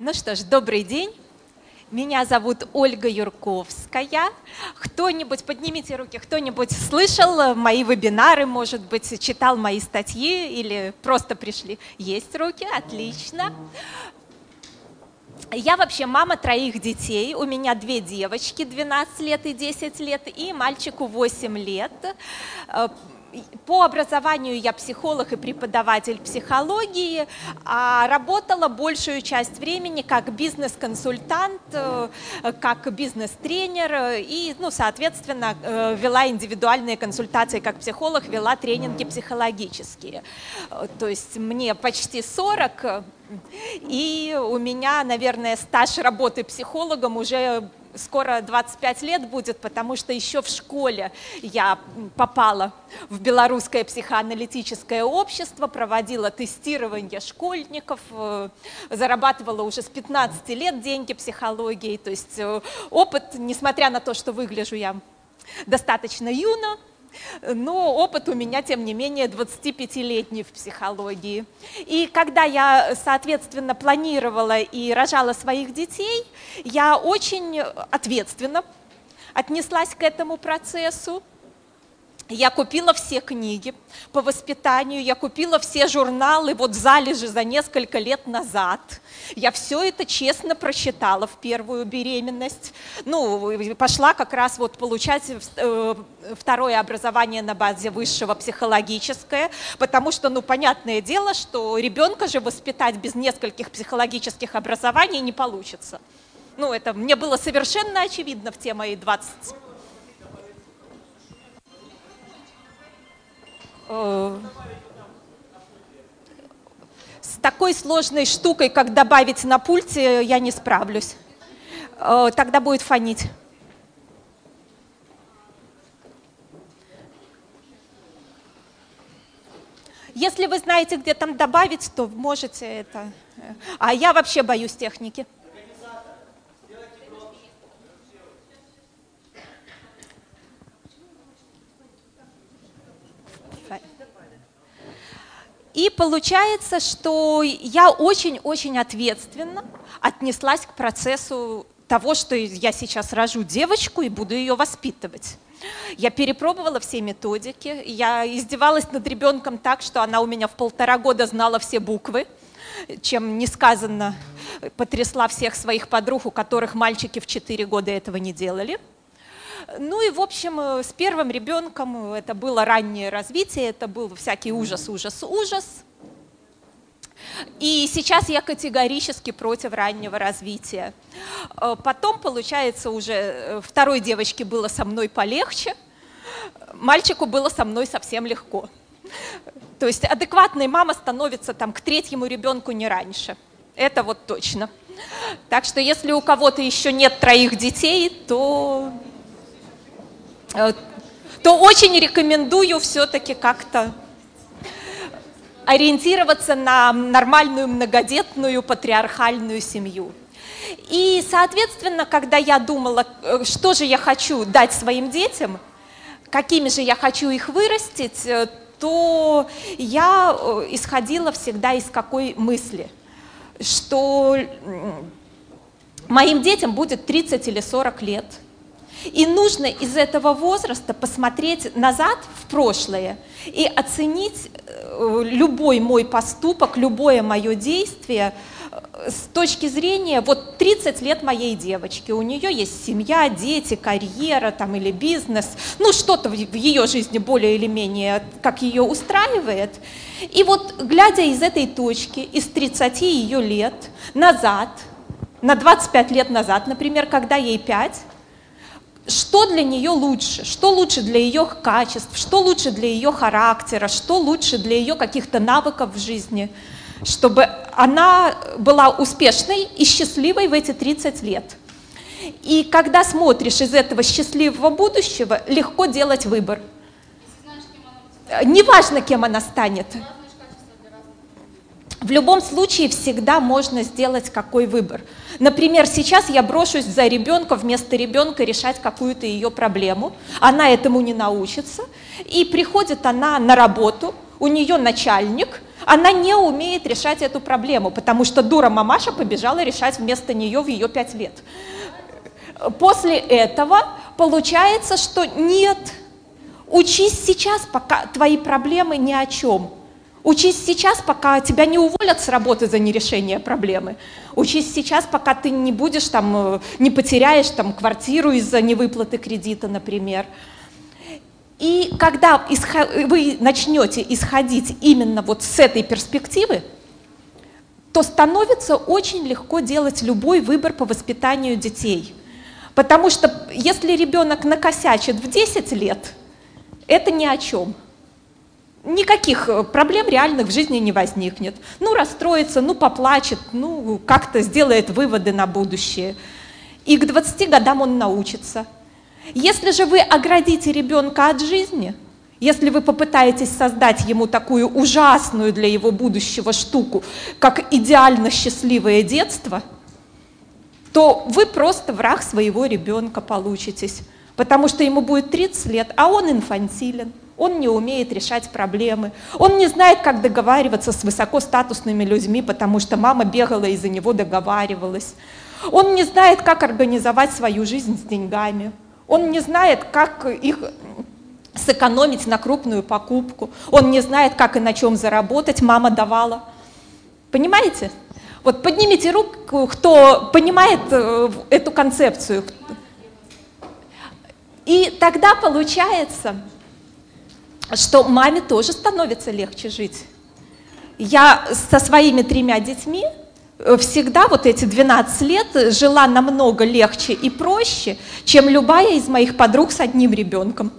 Ну что ж, добрый день. Меня зовут Ольга Юрковская. Кто-нибудь, поднимите руки, кто-нибудь слышал мои вебинары, может быть, читал мои статьи или просто пришли? Есть руки, отлично. Я вообще мама троих детей. У меня две девочки, 12 лет и 10 лет, и мальчику 8 лет по образованию я психолог и преподаватель психологии, а работала большую часть времени как бизнес-консультант, э, как бизнес-тренер и, ну, соответственно, э, вела индивидуальные консультации как психолог, вела тренинги психологические. То есть мне почти 40, и у меня, наверное, стаж работы психологом уже скоро 25 лет будет, потому что еще в школе я попала в белорусское психоаналитическое общество, проводила тестирование школьников, э, зарабатывала уже с 15 лет деньги психологии, то есть э, опыт, несмотря на то, что выгляжу я достаточно юно, но опыт у меня, тем не менее, 25-летний в психологии. И когда я, соответственно, планировала и рожала своих детей, я очень ответственно отнеслась к этому процессу, я купила все книги по воспитанию, я купила все журналы, вот залежи за несколько лет назад. Я все это честно прочитала в первую беременность. Ну, пошла как раз вот получать э, второе образование на базе высшего психологическое, потому что, ну, понятное дело, что ребенка же воспитать без нескольких психологических образований не получится. Ну, это мне было совершенно очевидно в те мои 20 Э, с такой сложной штукой, как добавить на пульте, я не справлюсь. Э, тогда будет фонить. Если вы знаете, где там добавить, то можете это. А я вообще боюсь техники. И получается, что я очень-очень ответственно отнеслась к процессу того, что я сейчас рожу девочку и буду ее воспитывать. Я перепробовала все методики, я издевалась над ребенком так, что она у меня в полтора года знала все буквы, чем несказанно потрясла всех своих подруг, у которых мальчики в четыре года этого не делали. Ну и, в общем, э, с первым ребенком это было раннее развитие, это был всякий ужас, ужас, ужас. И сейчас я категорически против раннего развития. Э, потом, получается, уже э, второй девочке было со мной полегче, мальчику было со мной совсем легко. То есть адекватная мама становится там к третьему ребенку не раньше. Это вот точно. Так что если у кого-то еще нет троих детей, то Э, то очень рекомендую все-таки как-то ориентироваться на нормальную многодетную патриархальную семью. И, соответственно, когда я думала, э, что же я хочу дать своим детям, какими же я хочу их вырастить, э, то я исходила всегда из какой мысли, что моим детям будет 30 или 40 лет – и нужно из этого возраста посмотреть назад в прошлое и оценить э, любой мой поступок, любое мое действие э, с точки зрения, вот 30 лет моей девочки, у нее есть семья, дети, карьера там, или бизнес, ну что-то в ее жизни более или менее, как ее устраивает. И вот глядя из этой точки, из 30 ее лет назад, на 25 лет назад, например, когда ей 5, что для нее лучше, что лучше для ее качеств, что лучше для ее характера, что лучше для ее каких-то навыков в жизни, чтобы она была успешной и счастливой в эти 30 лет. И когда смотришь из этого счастливого будущего, легко делать выбор. Неважно, кем она станет. В любом случае всегда можно сделать какой выбор. Например, сейчас я брошусь за ребенка, вместо ребенка решать какую-то ее проблему. Она этому не научится. И приходит она на работу, у нее начальник, она не умеет решать эту проблему, потому что дура мамаша побежала решать вместо нее в ее пять лет. После этого получается, что нет, учись сейчас, пока твои проблемы ни о чем. Учись сейчас, пока тебя не уволят с работы за нерешение проблемы. Учись сейчас, пока ты не будешь там, э, не потеряешь там квартиру из-за невыплаты кредита, например. И когда вы начнете исходить именно вот с этой перспективы, то становится очень легко делать любой выбор по воспитанию детей. Потому что если ребенок накосячит в 10 лет, это ни о чем никаких э, проблем реальных в жизни не возникнет. Ну, расстроится, ну, поплачет, ну, как-то сделает выводы на будущее. И к 20 годам он научится. Если же вы оградите ребенка от жизни, если вы попытаетесь создать ему такую ужасную для его будущего штуку, как идеально счастливое детство, то вы просто враг своего ребенка получитесь, потому что ему будет 30 лет, а он инфантилен. Он не умеет решать проблемы. Он не знает, как договариваться с высокостатусными людьми, потому что мама бегала и за него договаривалась. Он не знает, как организовать свою жизнь с деньгами. Он не знает, как их сэкономить на крупную покупку. Он не знает, как и на чем заработать. Мама давала. Понимаете? Вот поднимите руку, кто понимает э, эту концепцию. И тогда получается, что маме тоже становится легче жить. Я со своими тремя детьми э, всегда вот эти 12 лет жила намного легче и проще, чем любая из моих подруг с одним ребенком.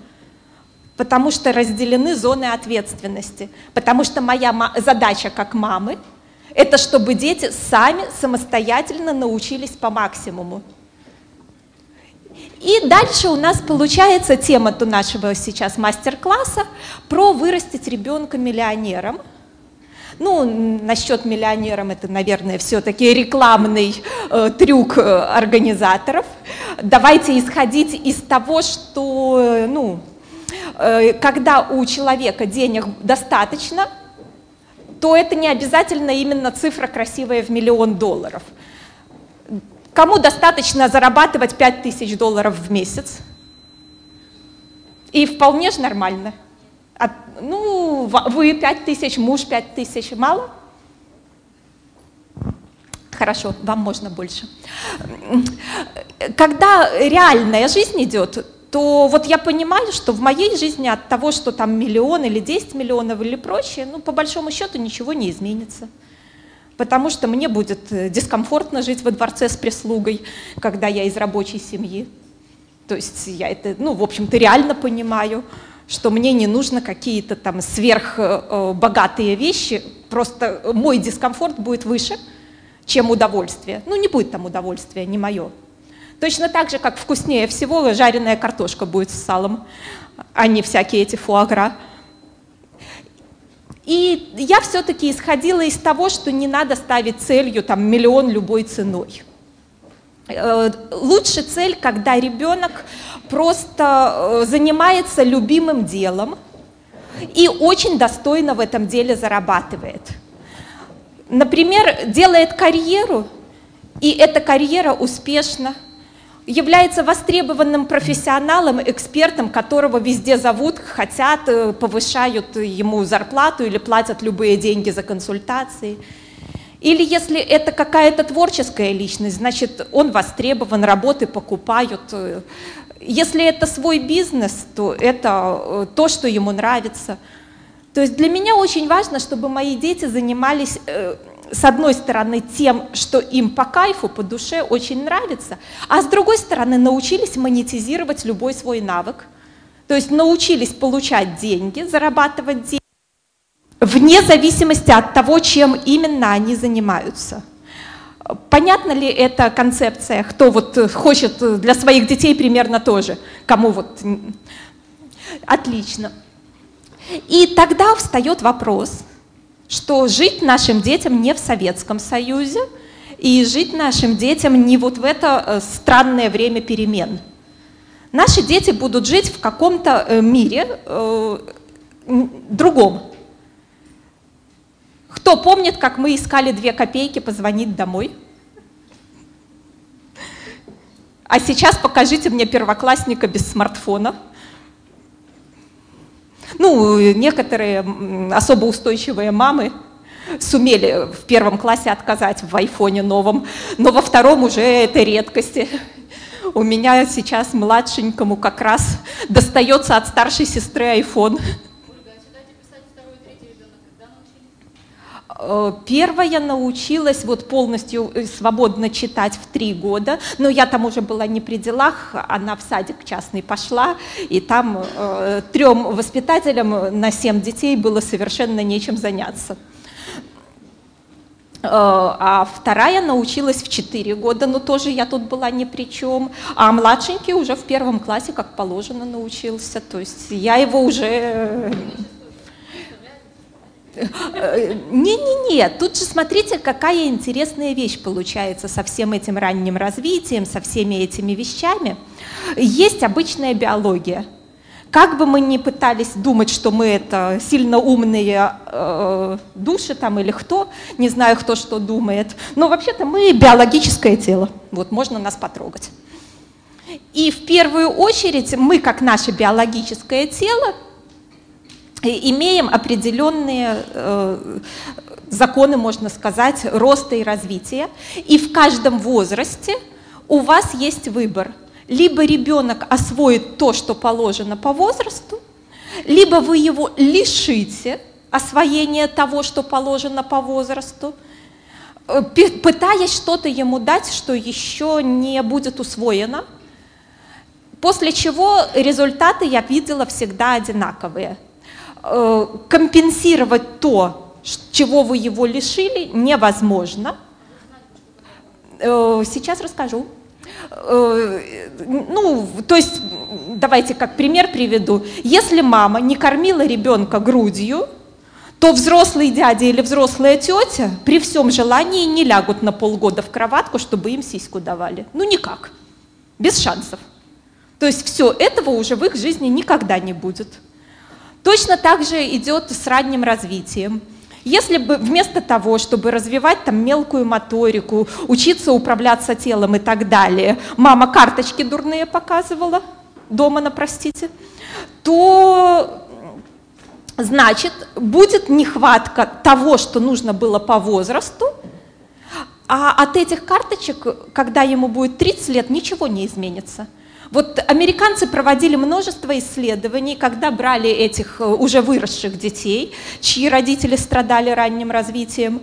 Потому что разделены зоны ответственности. Потому что моя задача как мамы – это чтобы дети сами самостоятельно научились по максимуму. И дальше у нас получается тема -то нашего сейчас мастер-класса про вырастить ребенка миллионером. Ну, насчет миллионером это, наверное, все-таки рекламный э, трюк э, организаторов. Давайте исходить из того, что, э, ну, э, когда у человека денег достаточно, то это не обязательно именно цифра красивая в миллион долларов. Кому достаточно зарабатывать 5000 долларов в месяц? И вполне же нормально. А, ну, вы 5000, муж 5000, мало? Хорошо, вам можно больше. Когда реальная жизнь идет, то вот я понимаю, что в моей жизни от того, что там миллион или 10 миллионов или прочее, ну, по большому счету ничего не изменится потому что мне будет э, дискомфортно жить во дворце с прислугой, когда я из рабочей семьи. То есть я это, ну, в общем-то, реально понимаю, что мне не нужно какие-то там сверхбогатые э, э, вещи, просто мой дискомфорт будет выше, чем удовольствие. Ну, не будет там удовольствия, не мое. Точно так же, как вкуснее всего жареная картошка будет с салом, а не всякие эти фуагра. И я все-таки исходила из того, что не надо ставить целью там, миллион любой ценой. Э, лучше цель, когда ребенок просто э, занимается любимым делом и очень достойно в этом деле зарабатывает. Например, делает карьеру, и эта карьера успешна, является востребованным профессионалом, экспертом, которого везде зовут, хотят, э, повышают ему зарплату или платят любые деньги за консультации. Или если это какая-то творческая личность, значит, он востребован, работы покупают. Если это свой бизнес, то это э, то, что ему нравится. То есть для меня очень важно, чтобы мои дети занимались э, с одной стороны, тем, что им по кайфу, по душе очень нравится, а с другой стороны, научились монетизировать любой свой навык. То есть научились получать деньги, зарабатывать деньги, вне зависимости от того, чем именно они занимаются. Понятна ли эта концепция? Кто вот хочет для своих детей примерно тоже? Кому вот... Отлично. И тогда встает вопрос – что жить нашим детям не в Советском Союзе и жить нашим детям не вот в это э, странное время перемен. Наши дети будут жить в каком-то э, мире э, другом. Кто помнит, как мы искали две копейки позвонить домой? А сейчас покажите мне первоклассника без смартфона. Ну, некоторые особо устойчивые мамы сумели в первом классе отказать в айфоне новом, но во втором уже это редкости. У меня сейчас младшенькому как раз достается от старшей сестры айфон. Первая научилась вот полностью э, свободно читать в три года, но я там уже была не при делах, она в садик частный пошла, и там э, трем воспитателям на семь детей было совершенно нечем заняться. Э, а вторая научилась в 4 года, но тоже я тут была ни при чем. А младшенький уже в первом классе, как положено, научился. То есть я его уже не-не-не, тут же смотрите, какая интересная вещь получается со всем этим ранним развитием, со всеми этими вещами. Есть обычная биология. Как бы мы ни пытались думать, что мы это сильно умные э, души там или кто, не знаю, кто что думает, но вообще-то мы биологическое тело, вот можно нас потрогать. И в первую очередь мы, как наше биологическое тело, имеем определенные э, законы, можно сказать, роста и развития. И в каждом возрасте у вас есть выбор. Либо ребенок освоит то, что положено по возрасту, либо вы его лишите освоения того, что положено по возрасту, э, пытаясь что-то ему дать, что еще не будет усвоено, после чего результаты я видела всегда одинаковые – компенсировать то, чего вы его лишили, невозможно. Э, сейчас расскажу. Э, ну, то есть, давайте как пример приведу. Если мама не кормила ребенка грудью, то взрослый дядя или взрослая тетя при всем желании не лягут на полгода в кроватку, чтобы им сиську давали. Ну никак, без шансов. То есть все этого уже в их жизни никогда не будет. Точно так же идет с ранним развитием. Если бы вместо того, чтобы развивать там мелкую моторику, учиться управляться телом и так далее, мама карточки дурные показывала, дома на простите, то значит будет нехватка того, что нужно было по возрасту, а от этих карточек, когда ему будет 30 лет, ничего не изменится. Вот американцы проводили множество исследований, когда брали этих э, уже выросших детей, чьи родители страдали ранним развитием,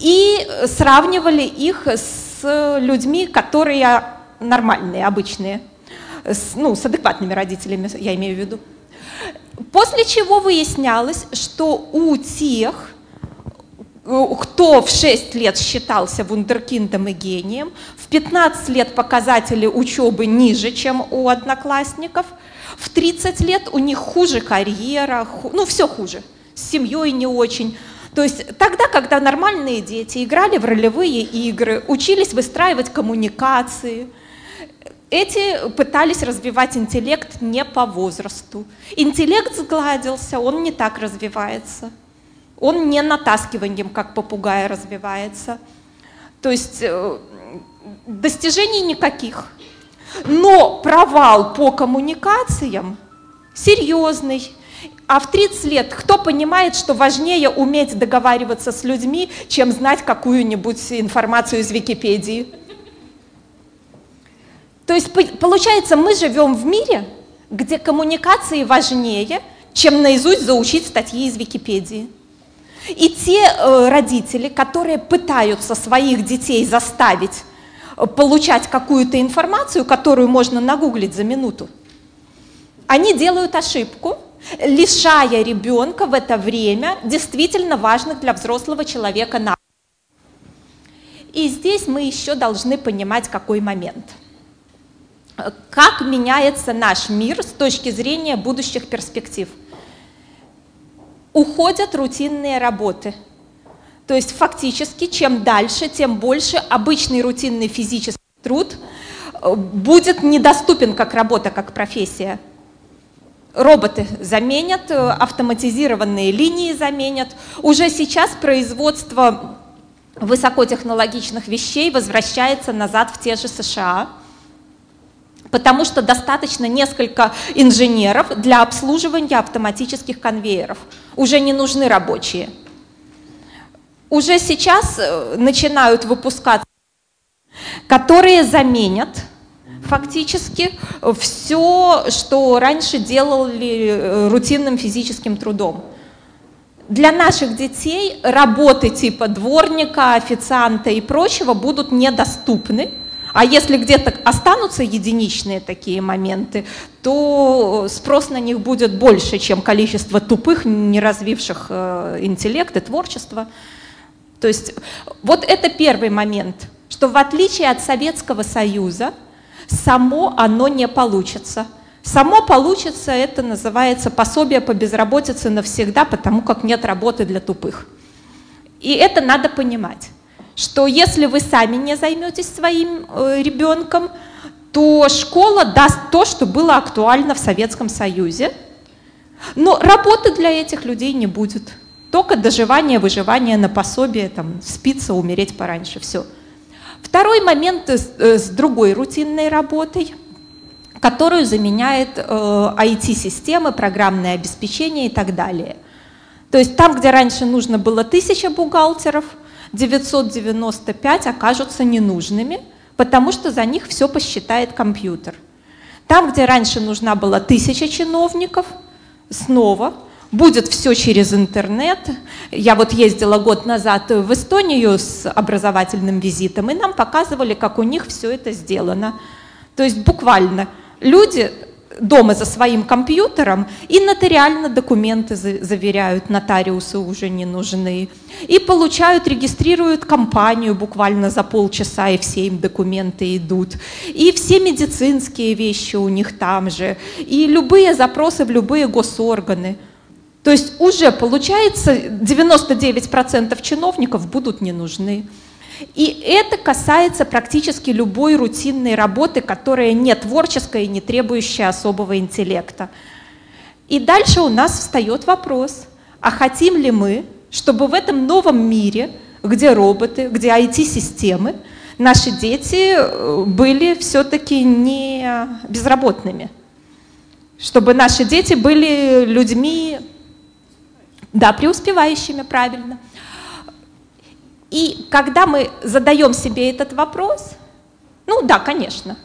и сравнивали их с людьми, которые нормальные, обычные, с, ну, с адекватными родителями, я имею в виду. После чего выяснялось, что у тех, кто в 6 лет считался вундеркиндом и гением, в 15 лет показатели учебы ниже, чем у одноклассников, в 30 лет у них хуже карьера, ну все хуже, с семьей не очень. То есть тогда, когда нормальные дети играли в ролевые игры, учились выстраивать коммуникации, эти пытались развивать интеллект не по возрасту. Интеллект сгладился, он не так развивается. Он не натаскиванием, как попугай, развивается. То есть э, достижений никаких. Но провал по коммуникациям серьезный. А в 30 лет кто понимает, что важнее уметь договариваться с людьми, чем знать какую-нибудь информацию из Википедии? То есть получается, мы живем в мире, где коммуникации важнее, чем наизусть заучить статьи из Википедии. И те э, родители, которые пытаются своих детей заставить э, получать какую-то информацию, которую можно нагуглить за минуту, они делают ошибку, лишая ребенка в это время действительно важных для взрослого человека навыков. И здесь мы еще должны понимать, какой момент. Как меняется наш мир с точки зрения будущих перспектив – уходят рутинные работы. То есть фактически чем дальше, тем больше обычный рутинный физический труд э, будет недоступен как работа, как профессия. роботы заменят, автоматизированные линии заменят. Уже сейчас производство высокотехнологичных вещей возвращается назад в те же США, потому что достаточно несколько инженеров для обслуживания автоматических конвейеров. Уже не нужны рабочие. Уже сейчас э, начинают выпускаться, которые заменят фактически все, что раньше делали э, рутинным физическим трудом для наших детей работы типа дворника, официанта и прочего будут недоступны. А если где-то останутся единичные такие моменты, то спрос на них будет больше, чем количество тупых, не развивших э, интеллект и творчество. То есть вот это первый момент, что в отличие от Советского Союза, само оно не получится – Само получится, это называется пособие по безработице навсегда, потому как нет работы для тупых. И это надо понимать, что если вы сами не займетесь своим э, ребенком, то школа даст то, что было актуально в Советском Союзе, но работы для этих людей не будет. Только доживание, выживание на пособие, там, спиться, умереть пораньше, все. Второй момент с, э, с другой рутинной работой – которую заменяет э, IT-системы, программное обеспечение и так далее. То есть там, где раньше нужно было 1000 бухгалтеров, 995 окажутся ненужными, потому что за них все посчитает компьютер. Там, где раньше нужна была 1000 чиновников, снова будет все через интернет. Я вот ездила год назад в Эстонию с образовательным визитом, и нам показывали, как у них все это сделано. То есть буквально люди дома за своим компьютером и нотариально документы заверяют, нотариусы уже не нужны. И получают, регистрируют компанию буквально за полчаса, и все им документы идут. И все медицинские вещи у них там же. И любые запросы в любые госорганы. То есть уже получается 99% чиновников будут не нужны. И это касается практически любой рутинной работы, которая не творческая и не требующая особого интеллекта. И дальше у нас встает вопрос, а хотим ли мы, чтобы в этом новом мире, где роботы, где IT-системы, наши дети э, были все-таки не безработными, чтобы наши дети были людьми, да, преуспевающими, правильно – и когда мы задаем себе этот вопрос, ну да, конечно,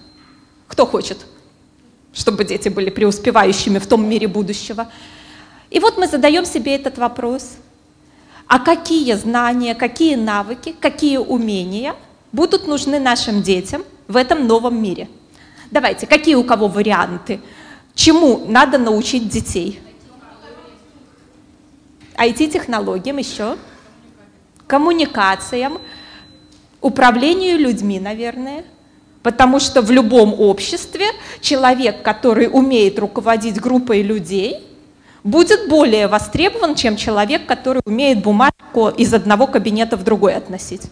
кто хочет, чтобы дети были преуспевающими в том мире будущего. И вот мы задаем себе этот вопрос, а какие знания, какие навыки, какие умения будут нужны нашим детям в этом новом мире? Давайте, какие у кого варианты? Чему надо научить детей? IT-технологиям еще? Коммуникациям, управлению людьми, наверное. Потому что в любом обществе человек, который умеет руководить группой людей, будет более востребован, чем человек, который умеет бумажку из одного кабинета в другой относить.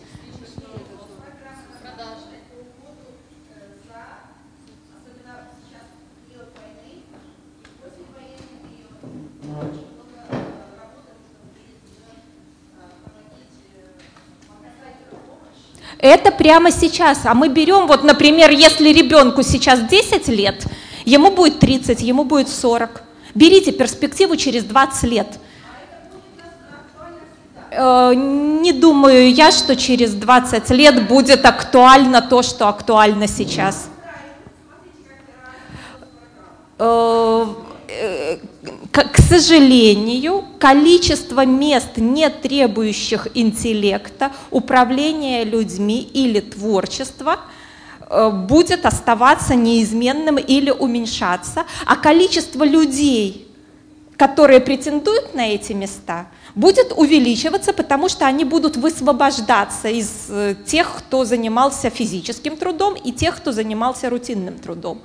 Это прямо сейчас. А мы берем, вот, например, если ребенку сейчас 10 лет, ему будет 30, ему будет 40. Берите перспективу через 20 лет. Э, не думаю я, что через 20 лет будет актуально то, что актуально сейчас. К сожалению, количество мест, не требующих интеллекта, управления людьми или творчества э, будет оставаться неизменным или уменьшаться, а количество людей, которые претендуют на эти места, будет увеличиваться, потому что они будут высвобождаться из э, тех, кто занимался физическим трудом и тех, кто занимался рутинным трудом.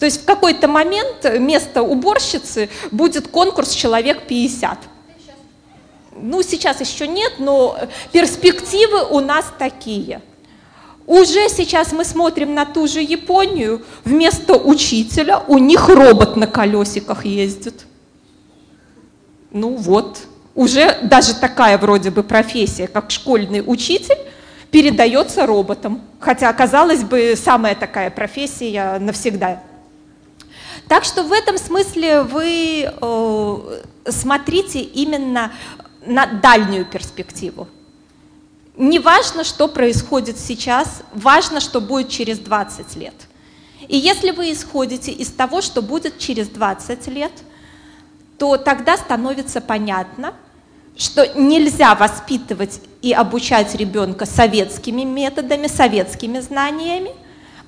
То есть в какой-то момент вместо уборщицы будет конкурс «Человек 50». Ну, сейчас еще нет, но перспективы у нас такие. Уже сейчас мы смотрим на ту же Японию, вместо учителя у них робот на колесиках ездит. Ну вот, уже даже такая вроде бы профессия, как школьный учитель, передается роботом. Хотя, казалось бы, самая такая профессия навсегда. Так что в этом смысле вы э, смотрите именно на дальнюю перспективу. Не важно, что происходит сейчас, важно, что будет через 20 лет. И если вы исходите из того, что будет через 20 лет, то тогда становится понятно, что нельзя воспитывать и обучать ребенка советскими методами, советскими знаниями,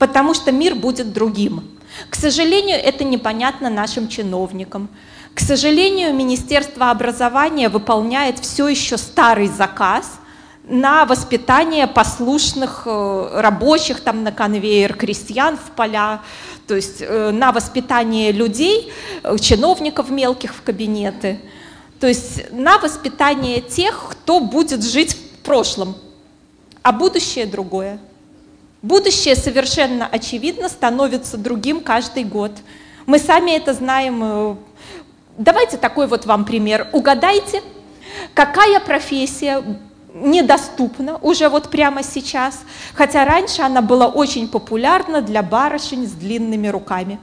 потому что мир будет другим. К сожалению, это непонятно нашим чиновникам. К сожалению, Министерство образования выполняет все еще старый заказ на воспитание послушных э, рабочих там на конвейер, крестьян в поля, то есть э, на воспитание людей, э, чиновников мелких в кабинеты, то есть на воспитание тех, кто будет жить в прошлом, а будущее другое. Будущее совершенно очевидно становится другим каждый год. Мы сами это знаем Давайте такой вот вам пример. Угадайте, какая профессия недоступна уже вот прямо сейчас, хотя раньше она была очень популярна для барышень с длинными руками.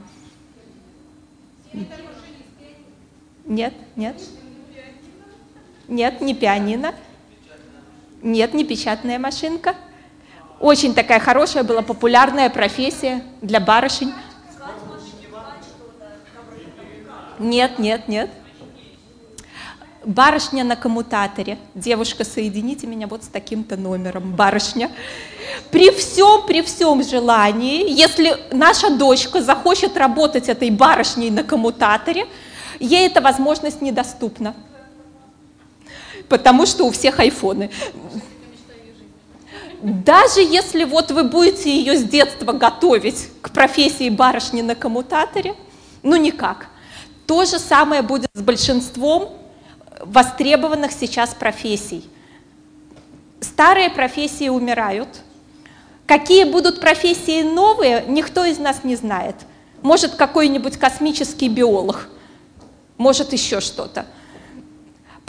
Нет, нет. Нет, не пианино. Нет, не печатная машинка. Очень такая хорошая была популярная профессия для барышень. Нет, нет, нет. Барышня на коммутаторе. Девушка, соедините меня вот с таким-то номером. Барышня. При всем, при всем желании, если наша дочка захочет работать этой барышней на коммутаторе, ей эта возможность недоступна. Потому что у всех айфоны. Даже если вот вы будете ее с детства готовить к профессии барышни на коммутаторе, ну никак. То же самое будет с большинством востребованных сейчас профессий. Старые профессии умирают. Какие будут профессии новые, никто из нас не знает. Может, какой-нибудь космический биолог, может, еще что-то.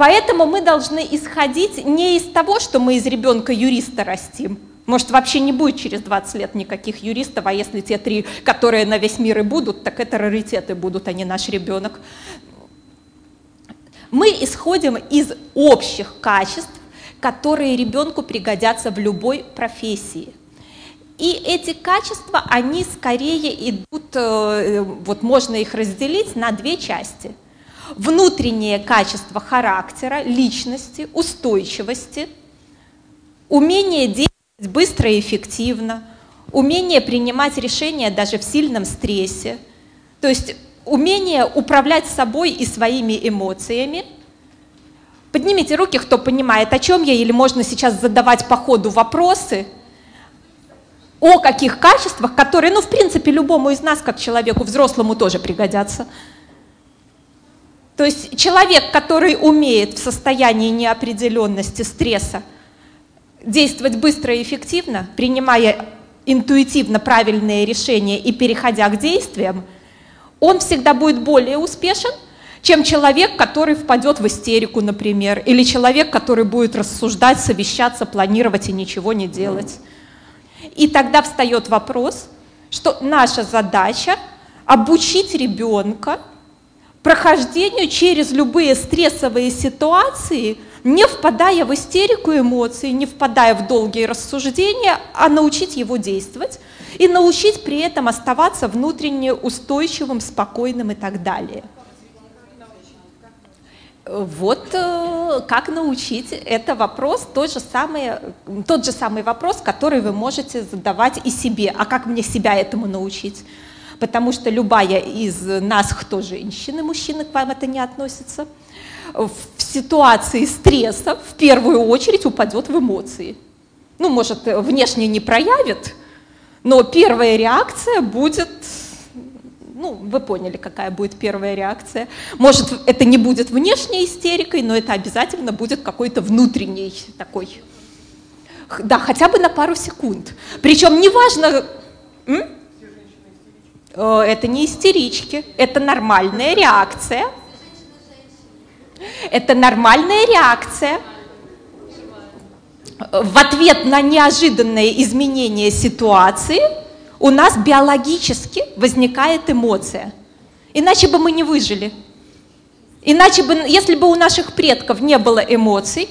Поэтому мы должны исходить не из того, что мы из ребенка юриста растим, может, вообще не будет через 20 лет никаких юристов, а если те три, которые на весь мир и будут, так это раритеты будут, а не наш ребенок. Мы исходим из общих качеств, которые ребенку пригодятся в любой профессии. И эти качества, они скорее идут, э, вот можно их разделить на две части. Внутреннее качество характера, личности, устойчивости, умение действовать быстро и эффективно, умение принимать решения даже в сильном стрессе, то есть умение управлять собой и своими эмоциями. Поднимите руки, кто понимает, о чем я, или можно сейчас задавать по ходу вопросы о каких качествах, которые, ну, в принципе, любому из нас, как человеку взрослому, тоже пригодятся. То есть человек, который умеет в состоянии неопределенности, стресса, действовать быстро и эффективно, принимая интуитивно правильные решения и переходя к действиям, он всегда будет более успешен, чем человек, который впадет в истерику, например, или человек, который будет рассуждать, совещаться, планировать и ничего не делать. И тогда встает вопрос, что наша задача обучить ребенка прохождению через любые стрессовые ситуации – не впадая в истерику эмоций, не впадая в долгие рассуждения, а научить его действовать и научить при этом оставаться внутренне устойчивым, спокойным и так далее. Вот э, как научить, это вопрос, тот же, самый, тот же самый вопрос, который вы можете задавать и себе. А как мне себя этому научить? Потому что любая из нас, кто женщины, мужчины к вам это не относится – в ситуации стресса в первую очередь упадет в эмоции. Ну, может, внешне не проявит, но первая реакция будет, ну, вы поняли, какая будет первая реакция. Может, это не будет внешней истерикой, но это обязательно будет какой-то внутренний такой Да, хотя бы на пару секунд. Причем неважно... М? Э, это не истерички, это нормальная реакция. Это нормальная реакция в ответ на неожиданное изменение ситуации у нас биологически возникает эмоция. Иначе бы мы не выжили. Иначе бы, если бы у наших предков не было эмоций,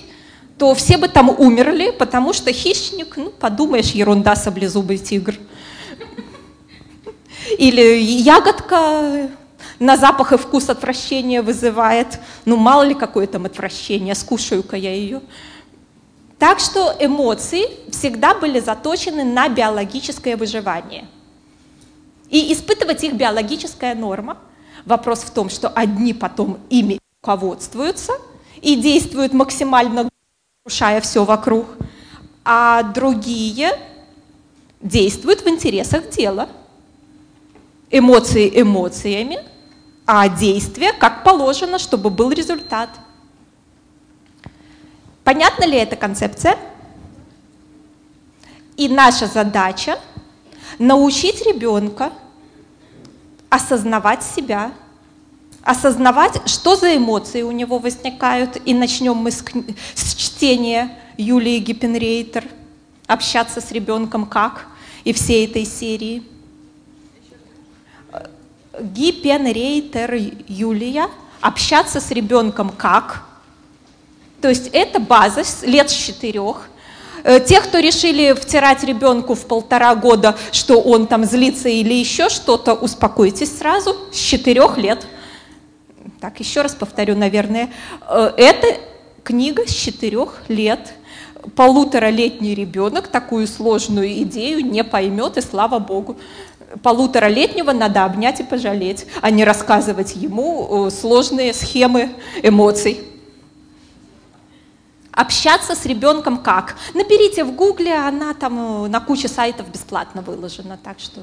то все бы там умерли, потому что хищник, ну, подумаешь, ерунда, саблезубый тигр. Или ягодка на запах и вкус отвращения вызывает. Ну, мало ли какое там отвращение, скушаю-ка я ее. Так что эмоции всегда были заточены на биологическое выживание. И испытывать их биологическая норма. Вопрос в том, что одни потом ими руководствуются и действуют максимально нарушая все вокруг, а другие действуют в интересах дела. Эмоции эмоциями, а действия как положено, чтобы был результат – Понятна ли эта концепция? И наша задача научить ребенка осознавать себя, осознавать, что за эмоции у него возникают. И начнем мы с, с чтения Юлии Гиппенрейтер, общаться с ребенком как, и всей этой серии. Гиппенрейтер Юлия, общаться с ребенком как – то есть это база лет с четырех. Э, те, кто решили втирать ребенку в полтора года, что он там злится или еще что-то, успокойтесь сразу, с четырех лет. Так, еще раз повторю, наверное. Э, это книга с четырех лет. Полуторалетний ребенок такую сложную идею не поймет, и слава богу. Полуторалетнего надо обнять и пожалеть, а не рассказывать ему э, сложные схемы эмоций. Общаться с ребенком как? Наберите в гугле, она там э, на куче сайтов бесплатно выложена, так что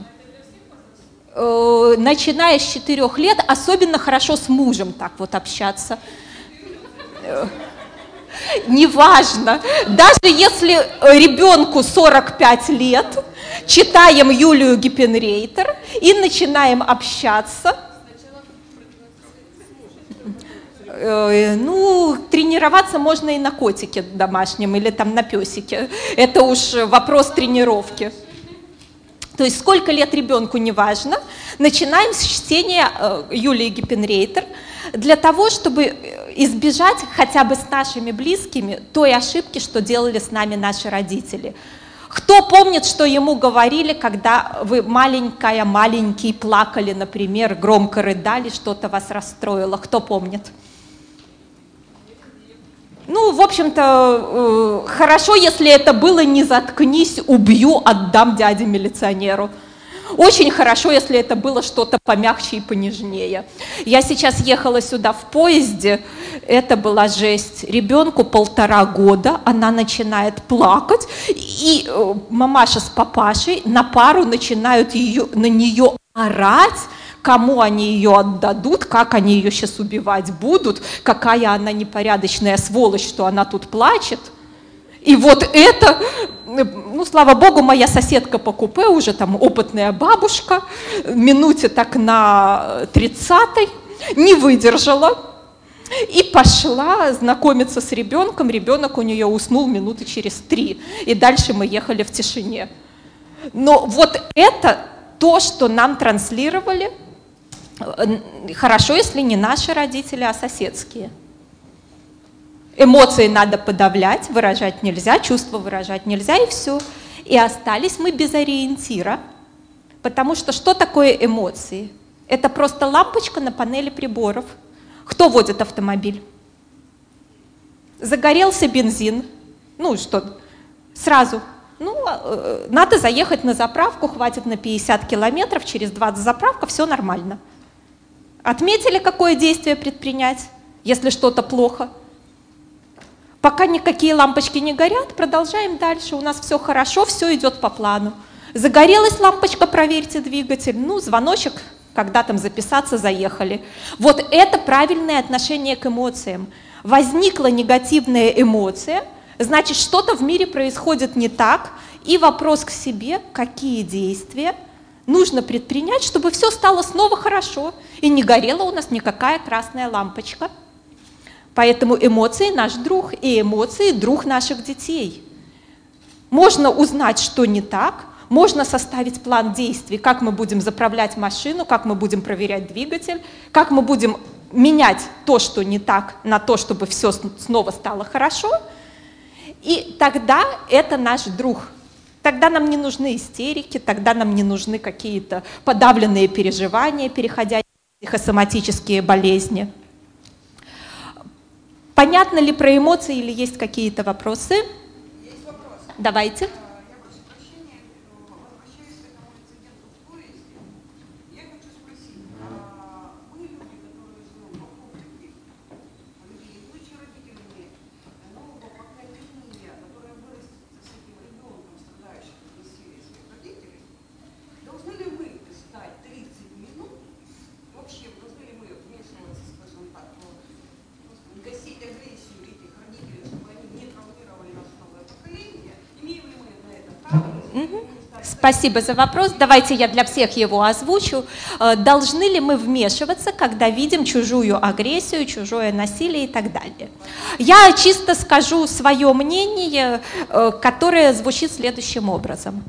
э, начиная с четырех лет, особенно хорошо с мужем так вот общаться. Неважно, даже если ребенку 45 лет, читаем Юлию Гиппенрейтер и начинаем общаться – Э, ну, тренироваться можно и на котике домашнем или там на песике. Это уж вопрос тренировки. То есть сколько лет ребенку, неважно. Начинаем с чтения э, Юлии Гиппенрейтер для того, чтобы избежать хотя бы с нашими близкими той ошибки, что делали с нами наши родители. Кто помнит, что ему говорили, когда вы маленькая, маленький плакали, например, громко рыдали, что-то вас расстроило? Кто помнит? Ну, в общем-то, э, хорошо, если это было «не заткнись, убью, отдам дяде милиционеру». Очень хорошо, если это было что-то помягче и понежнее. Я сейчас ехала сюда в поезде, это была жесть. Ребенку полтора года, она начинает плакать, и э, мамаша с папашей на пару начинают ее, на нее орать, кому они ее отдадут, как они ее сейчас убивать будут, какая она непорядочная сволочь, что она тут плачет. И вот это, ну, слава богу, моя соседка по купе, уже там опытная бабушка, минуте так на 30-й, не выдержала, и пошла знакомиться с ребенком. Ребенок у нее уснул минуты через три. И дальше мы ехали в тишине. Но вот это то, что нам транслировали – Хорошо, если не наши родители, а соседские. Эмоции надо подавлять, выражать нельзя, чувства выражать нельзя, и все. И остались мы без ориентира, потому что что такое эмоции? Это просто лампочка на панели приборов. Кто водит автомобиль? Загорелся бензин. Ну что, сразу. Ну, э, надо заехать на заправку, хватит на 50 километров, через 20 заправка, все нормально. Отметили, какое действие предпринять, если что-то плохо? Пока никакие лампочки не горят, продолжаем дальше. У нас все хорошо, все идет по плану. Загорелась лампочка, проверьте двигатель. Ну, звоночек, когда там записаться, заехали. Вот это правильное отношение к эмоциям. Возникла негативная эмоция, Значит, что-то в мире происходит не так, и вопрос к себе, какие действия нужно предпринять, чтобы все стало снова хорошо, и не горела у нас никакая красная лампочка. Поэтому эмоции наш друг, и эмоции друг наших детей. Можно узнать, что не так, можно составить план действий, как мы будем заправлять машину, как мы будем проверять двигатель, как мы будем менять то, что не так, на то, чтобы все снова стало хорошо. И тогда это наш друг. Тогда нам не нужны истерики, тогда нам не нужны какие-то подавленные переживания, переходя в психосоматические болезни. Понятно ли про эмоции или есть какие-то вопросы? Есть вопрос. Давайте. Спасибо за вопрос. Давайте я для всех его озвучу. Э, должны ли мы вмешиваться, когда видим чужую агрессию, чужое насилие и так далее? Я чисто скажу свое мнение, э, которое звучит следующим образом.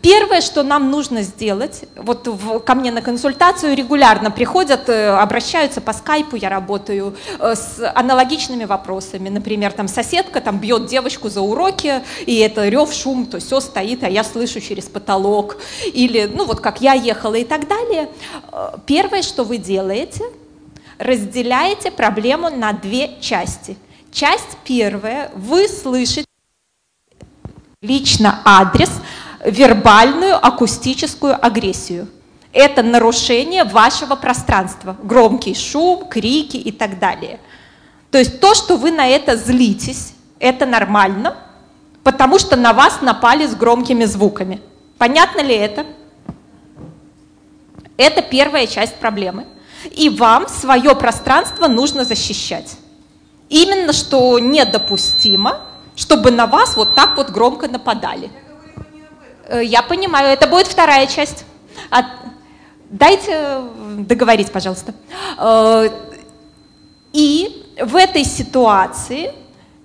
Первое, что нам нужно сделать, вот в, ко мне на консультацию регулярно приходят, э, обращаются по скайпу, я работаю с аналогичными вопросами. Например, там соседка там бьет девочку за уроки, и это рев, шум, то все стоит, а я слышу через потолок. Или, ну вот как я ехала и так далее. Э, первое, что вы делаете, разделяете проблему на две части. Часть первая, вы слышите лично адрес, вербальную акустическую агрессию. Это нарушение вашего пространства, громкий шум, крики и так далее. То есть то, что вы на это злитесь, это нормально, потому что на вас напали с громкими звуками. Понятно ли это? Это первая часть проблемы. И вам свое пространство нужно защищать. Именно что недопустимо, чтобы на вас вот так вот громко нападали. Э, я понимаю, это будет вторая часть. А, дайте договорить, пожалуйста. Э, и в этой ситуации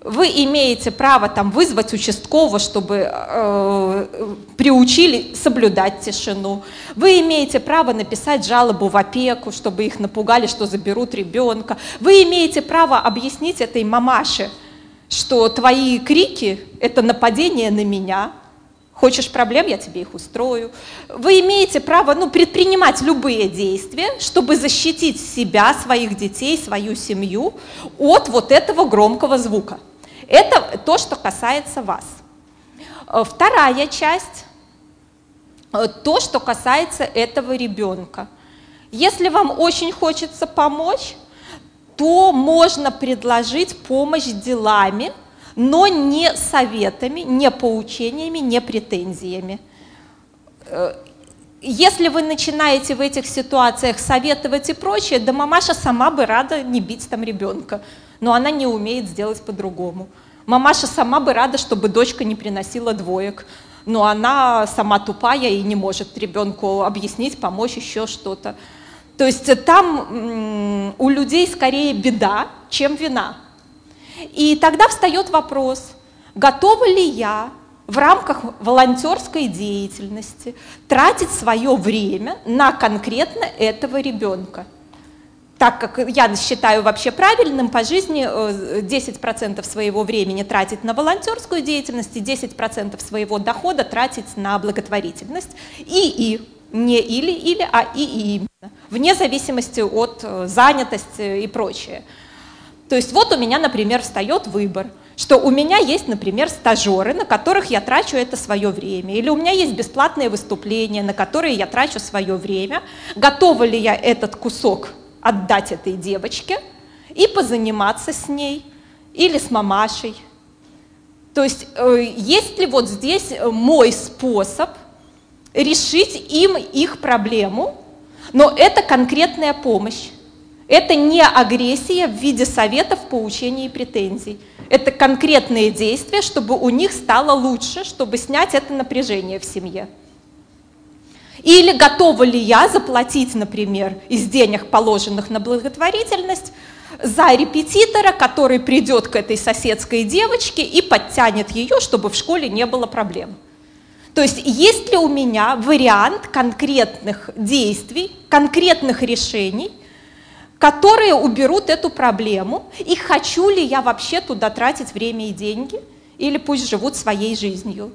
вы имеете право там вызвать участкового, чтобы э, приучили соблюдать тишину. Вы имеете право написать жалобу в опеку, чтобы их напугали, что заберут ребенка. Вы имеете право объяснить этой мамаше, что твои крики – это нападение на меня, Хочешь проблем, я тебе их устрою. Вы имеете право ну, предпринимать любые действия, чтобы защитить себя, своих детей, свою семью от вот этого громкого звука. Это то, что касается вас. Э, вторая часть э, – то, что касается этого ребенка. Если вам очень хочется помочь, то можно предложить помощь делами – но не советами, не поучениями, не претензиями. Э, если вы начинаете в этих ситуациях советовать и прочее, да мамаша сама бы рада не бить там ребенка, но она не умеет сделать по-другому. Мамаша сама бы рада, чтобы дочка не приносила двоек, но она сама тупая и не может ребенку объяснить, помочь, еще что-то. То есть там у людей скорее беда, чем вина. И тогда встает вопрос, готова ли я в рамках волонтерской деятельности тратить свое время на конкретно этого ребенка. Так как я считаю вообще правильным по жизни 10% э, своего времени тратить на волонтерскую деятельность и 10% своего дохода тратить на благотворительность. И и. Не или-или, а и и именно. Вне зависимости от э, занятости и прочее. То есть вот у меня, например, встает выбор, что у меня есть, например, стажеры, на которых я трачу это свое время, или у меня есть бесплатные выступления, на которые я трачу свое время, готова ли я этот кусок отдать этой девочке и позаниматься с ней или с мамашей. То есть э, есть ли вот здесь мой способ решить им их проблему, но это конкретная помощь. Это не агрессия в виде советов, поучений и претензий. Это конкретные действия, чтобы у них стало лучше, чтобы снять это напряжение в семье. Или готова ли я заплатить, например, из денег, положенных на благотворительность, за репетитора, который придет к этой соседской девочке и подтянет ее, чтобы в школе не было проблем. То есть есть ли у меня вариант конкретных действий, конкретных решений, которые уберут эту проблему, и хочу ли я вообще туда тратить время и деньги, или пусть живут своей жизнью.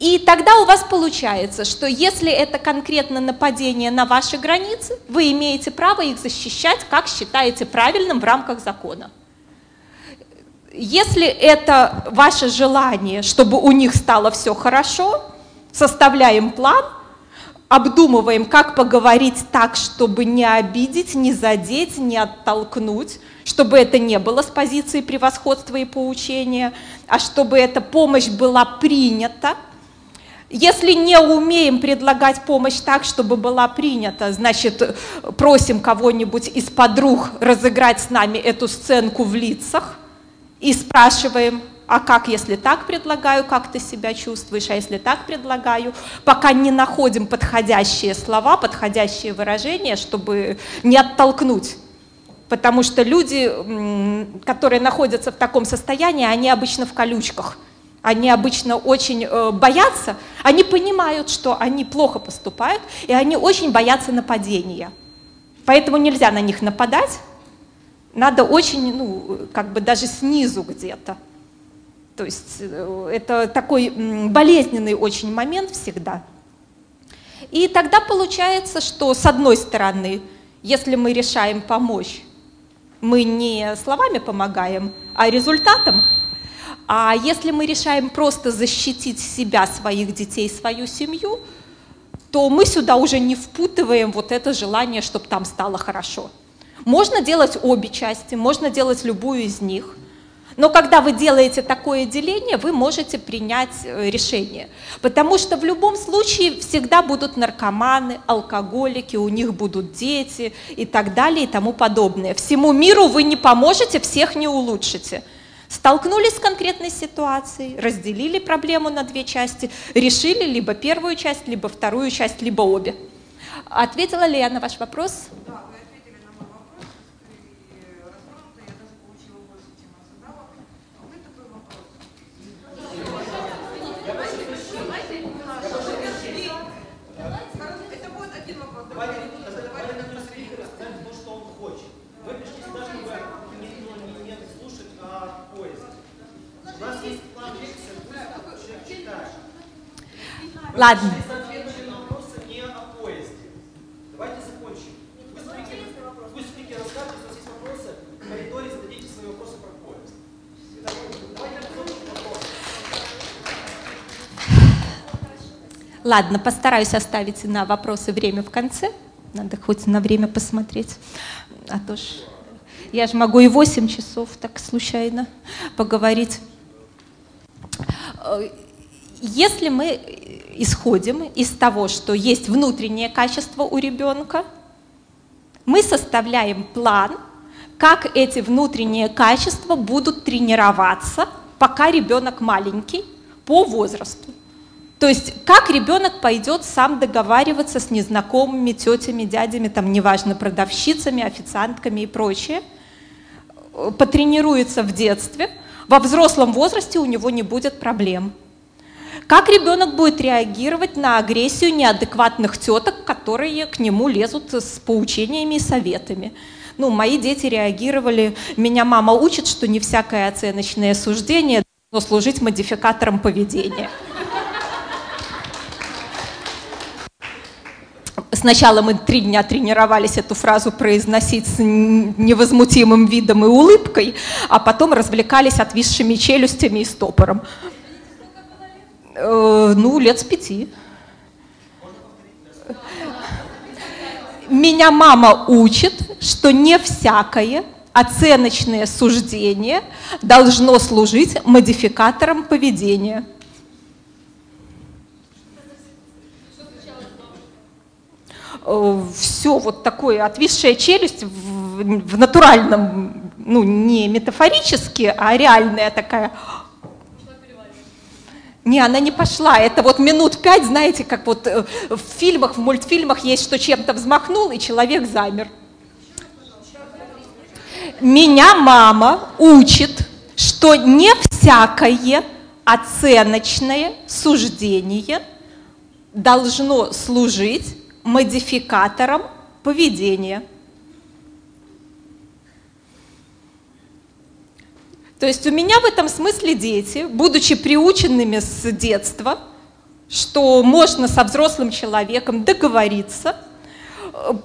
И тогда у вас получается, что если это конкретно нападение на ваши границы, вы имеете право их защищать, как считаете правильным в рамках закона. Если это ваше желание, чтобы у них стало все хорошо, составляем план, обдумываем, как поговорить так, чтобы не обидеть, не задеть, не оттолкнуть, чтобы это не было с позиции превосходства и поучения, а чтобы эта помощь была принята – если не умеем предлагать помощь так, чтобы была принята, значит, просим кого-нибудь из подруг разыграть с нами эту сценку в лицах и спрашиваем, а как, если так предлагаю, как ты себя чувствуешь, а если так предлагаю, пока не находим подходящие слова, подходящие выражения, чтобы не оттолкнуть. Потому что люди, которые находятся в таком состоянии, они обычно в колючках – они обычно очень э, боятся, они понимают, что они плохо поступают, и они очень боятся нападения. Поэтому нельзя на них нападать, надо очень, ну, как бы даже снизу где-то. То есть э, это такой болезненный очень момент всегда. И тогда получается, что с одной стороны, если мы решаем помочь, мы не словами помогаем, а результатом – а если мы решаем просто защитить себя, своих детей, свою семью, то мы сюда уже не впутываем вот это желание, чтобы там стало хорошо. Можно делать обе части, можно делать любую из них. Но когда вы делаете такое деление, вы можете принять э, решение. Потому что в любом случае всегда будут наркоманы, алкоголики, у них будут дети и так далее и тому подобное. Всему миру вы не поможете, всех не улучшите. Столкнулись с конкретной ситуацией, разделили проблему на две части, решили либо первую часть, либо вторую часть, либо обе. Ответила ли я на ваш вопрос? Да. Ладно. Ладно, постараюсь оставить на вопросы время в конце. Надо хоть на время посмотреть. А то ж я же могу и 8 часов так случайно поговорить. Э, если мы исходим из того, что есть внутреннее качество у ребенка, мы составляем план, как эти внутренние качества будут тренироваться, пока ребенок маленький, по возрасту. То есть как ребенок пойдет сам договариваться с незнакомыми тетями, дядями, там неважно, продавщицами, официантками и прочее, потренируется в детстве, во взрослом возрасте у него не будет проблем. Как ребенок будет реагировать на агрессию неадекватных теток, которые к нему лезут с поучениями и советами? Ну, мои дети реагировали, меня мама учит, что не всякое оценочное суждение должно служить модификатором поведения. Сначала мы три дня тренировались эту фразу произносить с невозмутимым видом и улыбкой, а потом развлекались отвисшими челюстями и стопором. Э, ну, лет с пяти. Меня мама учит, что не всякое оценочное суждение должно служить модификатором поведения. Э, Все вот такое, отвисшая челюсть в, в натуральном ну, не метафорически, а реальная такая. Не, она не пошла. Это вот минут пять, знаете, как вот э, в фильмах, в мультфильмах есть, что чем-то взмахнул, и человек замер. Меня мама учит, что не всякое оценочное суждение должно служить модификатором поведения. То есть у меня в этом смысле дети, будучи приученными с детства, что можно со взрослым человеком договориться,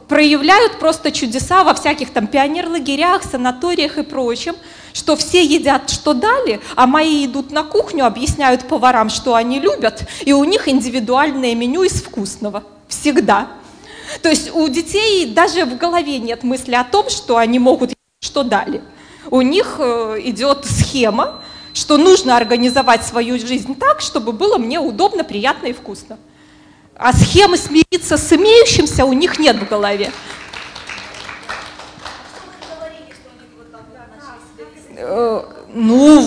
проявляют просто чудеса во всяких там пионерлагерях, санаториях и прочем, что все едят, что дали, а мои идут на кухню, объясняют поварам, что они любят, и у них индивидуальное меню из вкусного. Всегда. То есть у детей даже в голове нет мысли о том, что они могут что дали у них э, идет схема, что нужно организовать свою жизнь так, чтобы было мне удобно, приятно и вкусно. А схемы смириться с имеющимся у них нет в голове. Э, ну,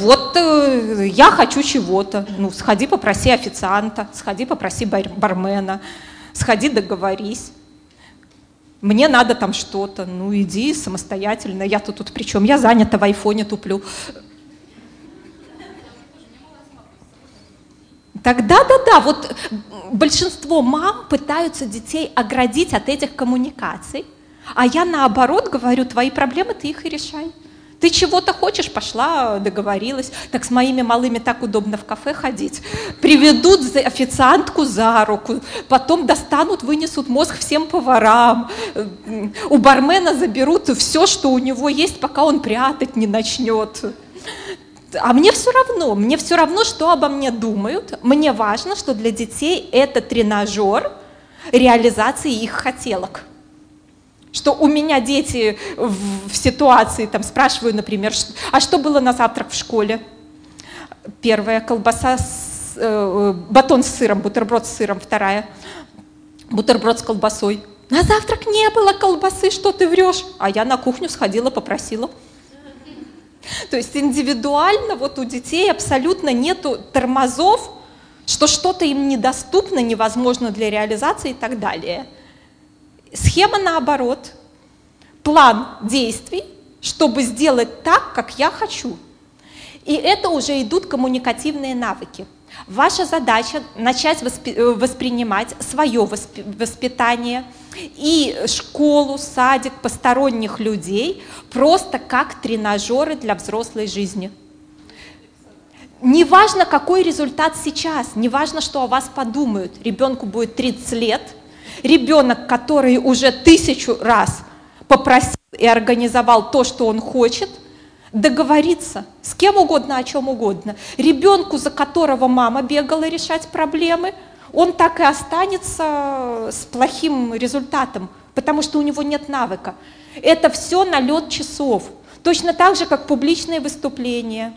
вот э, я хочу чего-то. Ну, сходи попроси официанта, сходи попроси бармена, сходи договорись мне надо там что-то, ну иди самостоятельно, я-то тут при чем, я занята в айфоне туплю. Тогда, да, да, вот большинство мам пытаются детей оградить от этих коммуникаций, а я наоборот говорю, твои проблемы, ты их и решай. Ты чего-то хочешь, пошла, договорилась. Так с моими малыми так удобно в кафе ходить. Приведут официантку за руку, потом достанут, вынесут мозг всем поварам. У бармена заберут все, что у него есть, пока он прятать не начнет. А мне все равно, мне все равно, что обо мне думают. Мне важно, что для детей это тренажер реализации их хотелок что у меня дети в, в ситуации, там, спрашиваю, например, а что было на завтрак в школе? Первая колбаса, с, э, батон с сыром, бутерброд с сыром, вторая, бутерброд с колбасой. На завтрак не было колбасы, что ты врешь? А я на кухню сходила, попросила. То есть индивидуально вот у детей абсолютно нету тормозов, что что-то им недоступно, невозможно для реализации и так далее. Схема наоборот. План действий, чтобы сделать так, как я хочу. И это уже идут коммуникативные навыки. Ваша задача начать воспи э, воспринимать свое воспи воспитание и школу, садик, посторонних людей просто как тренажеры для взрослой жизни. Неважно, какой результат сейчас, неважно, что о вас подумают. Ребенку будет 30 лет – Ребенок, который уже тысячу раз попросил и организовал то, что он хочет, договориться с кем угодно, о чем угодно. Ребенку, за которого мама бегала решать проблемы, он так и останется с плохим результатом, потому что у него нет навыка. Это все налет часов. Точно так же, как публичные выступления,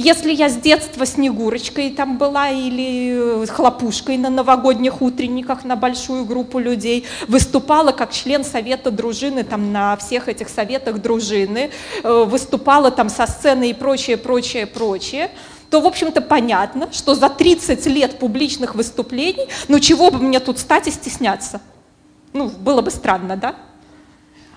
если я с детства Снегурочкой там была или э, хлопушкой на новогодних утренниках на большую группу людей, выступала как член совета дружины там на всех этих советах дружины, э, выступала там со сцены и прочее, прочее, прочее, то, в общем-то, понятно, что за 30 лет публичных выступлений, ну чего бы мне тут стать и стесняться? Ну, было бы странно, да?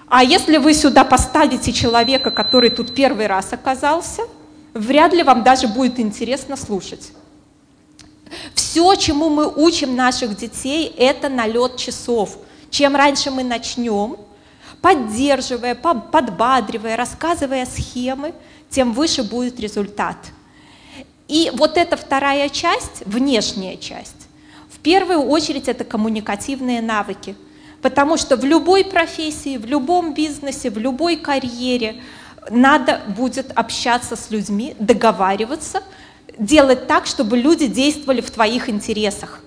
А если вы сюда поставите человека, который тут первый раз оказался – вряд ли вам даже будет интересно слушать. Все, чему мы учим наших детей, это налет часов. Чем раньше мы начнем, поддерживая, подбадривая, рассказывая схемы, тем выше будет результат. И вот эта вторая часть, внешняя часть, в первую очередь это коммуникативные навыки. Потому что в любой профессии, в любом бизнесе, в любой карьере – надо будет общаться с людьми, договариваться, делать так, чтобы люди действовали в твоих интересах.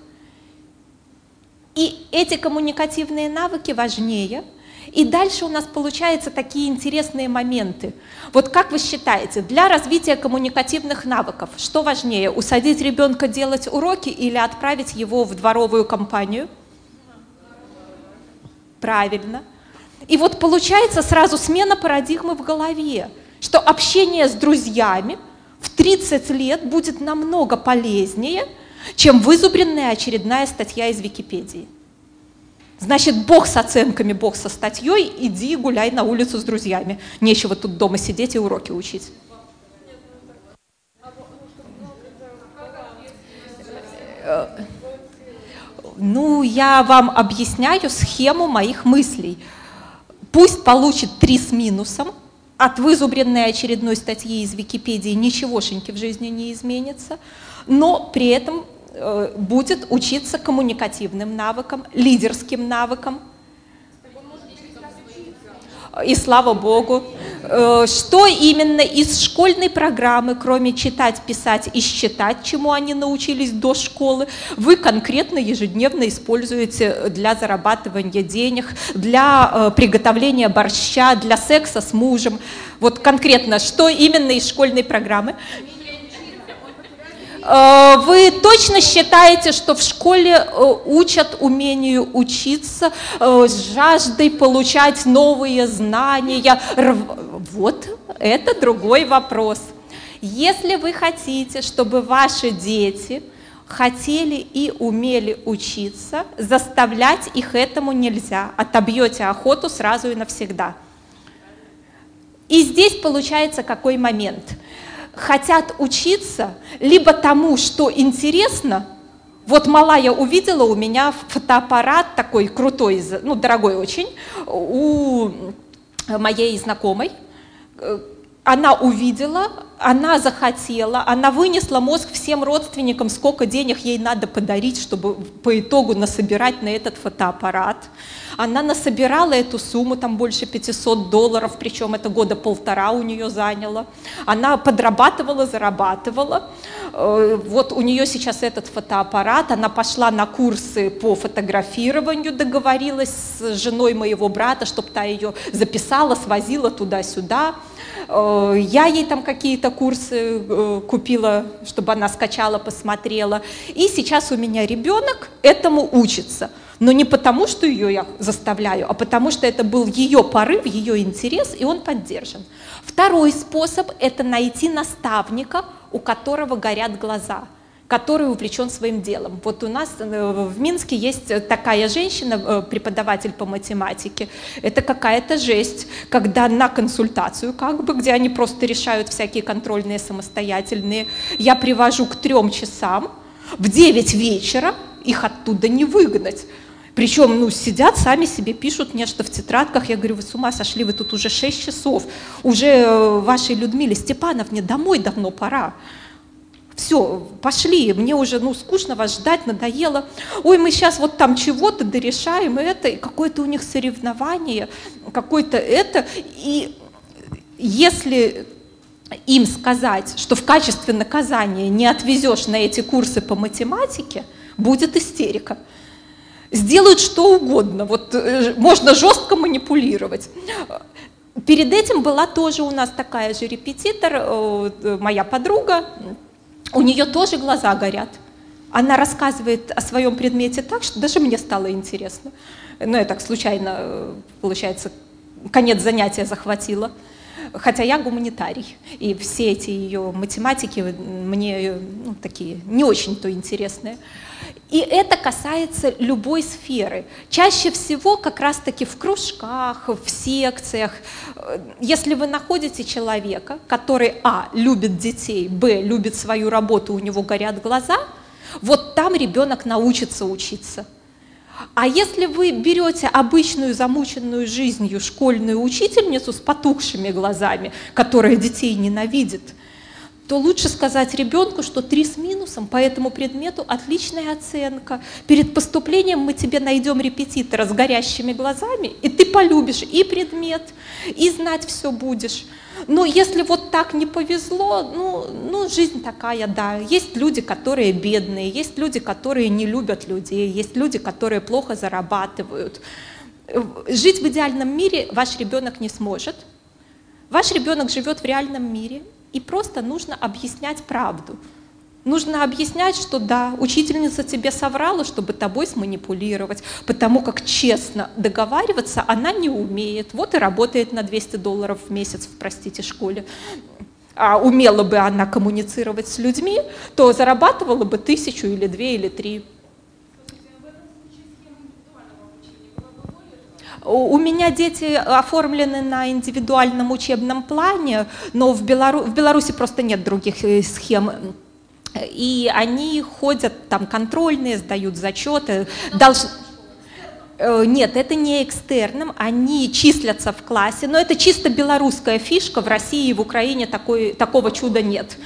И эти коммуникативные навыки важнее. И дальше у нас получаются такие интересные моменты. Вот как вы считаете, для развития коммуникативных навыков, что важнее, усадить ребенка делать уроки или отправить его в дворовую компанию? Правильно. И вот получается сразу смена парадигмы в голове, что общение с друзьями в 30 лет будет намного полезнее, чем вызубренная очередная статья из Википедии. Значит, Бог с оценками, Бог со статьей, иди гуляй на улицу с друзьями. Нечего тут дома сидеть и уроки учить. Ну, я вам объясняю схему моих мыслей. Пусть получит три с минусом, от вызубренной очередной статьи из Википедии ничегошеньки в жизни не изменится, но при этом э, будет учиться коммуникативным навыкам, лидерским навыкам. И слава богу. Э, что именно из школьной программы, кроме читать, писать и считать, чему они научились до школы, вы конкретно ежедневно используете для зарабатывания денег, для э, приготовления борща, для секса с мужем? Вот конкретно, что именно из школьной программы? Э, вы точно считаете, что в школе э, учат умению учиться, э, жаждой получать новые знания? Вот это другой вопрос. Если вы хотите, чтобы ваши дети хотели и умели учиться, заставлять их этому нельзя. Отобьете охоту сразу и навсегда. И здесь получается какой момент – хотят учиться либо тому, что интересно, вот малая увидела у меня фотоаппарат такой крутой, ну, дорогой очень, у моей знакомой. Она увидела, она захотела, она вынесла мозг всем родственникам, сколько денег ей надо подарить, чтобы по итогу насобирать на этот фотоаппарат. Она насобирала эту сумму, там больше 500 долларов, причем это года полтора у нее заняло. Она подрабатывала, зарабатывала. Э, вот у нее сейчас этот фотоаппарат, она пошла на курсы по фотографированию, договорилась с женой моего брата, чтобы та ее записала, свозила туда-сюда. Э, я ей там какие-то курсы э, купила, чтобы она скачала, посмотрела. И сейчас у меня ребенок этому учится. Но не потому, что ее я заставляю, а потому что это был ее порыв, ее интерес, и он поддержан. Второй способ – это найти наставника, у которого горят глаза – который увлечен своим делом. Вот у нас э, в Минске есть такая женщина, э, преподаватель по математике. Это какая-то жесть, когда на консультацию, как бы, где они просто решают всякие контрольные самостоятельные, я привожу к трем часам, в 9 вечера их оттуда не выгнать. Причем, ну, сидят, сами себе пишут нечто в тетрадках. Я говорю, вы с ума сошли, вы тут уже 6 часов. Уже э, вашей Людмиле Степановне домой давно пора все, пошли, мне уже ну, скучно вас ждать, надоело. Ой, мы сейчас вот там чего-то дорешаем это, и какое-то у них соревнование, какое-то это. И если им сказать, что в качестве наказания не отвезешь на эти курсы по математике, будет истерика. Сделают что угодно, вот э, можно жестко манипулировать. Перед этим была тоже у нас такая же репетитор, э, моя подруга, у нее тоже глаза горят. Она рассказывает о своем предмете так, что даже мне стало интересно. Ну, я так случайно, получается, конец занятия захватила. Хотя я гуманитарий, и все эти ее математики мне ну, такие не очень-то интересные. И это касается любой сферы. Чаще всего как раз-таки в кружках, в секциях. Если вы находите человека, который, а, любит детей, б, любит свою работу, у него горят глаза, вот там ребенок научится учиться. А если вы берете обычную замученную жизнью школьную учительницу с потухшими глазами, которая детей ненавидит, то лучше сказать ребенку, что три с минусом, по этому предмету отличная оценка. Перед поступлением мы тебе найдем репетитора с горящими глазами, и ты полюбишь и предмет, и знать все будешь. Но если вот так не повезло, ну, ну, жизнь такая, да. Есть люди, которые бедные, есть люди, которые не любят людей, есть люди, которые плохо зарабатывают. Жить в идеальном мире ваш ребенок не сможет. Ваш ребенок живет в реальном мире, и просто нужно объяснять правду. Нужно объяснять, что да, учительница тебе соврала, чтобы тобой сманипулировать, потому как честно договариваться она не умеет. Вот и работает на 200 долларов в месяц в, простите, школе. А умела бы она коммуницировать с людьми, то зарабатывала бы тысячу или две или три. У меня дети оформлены на индивидуальном учебном плане, но в, Белору... в Беларуси просто нет других э, схем. И они ходят там контрольные, сдают зачеты. Долж... Э, нет, это не экстерном, они числятся в классе, но это чисто белорусская фишка, в России и в Украине такой, такого чуда нет.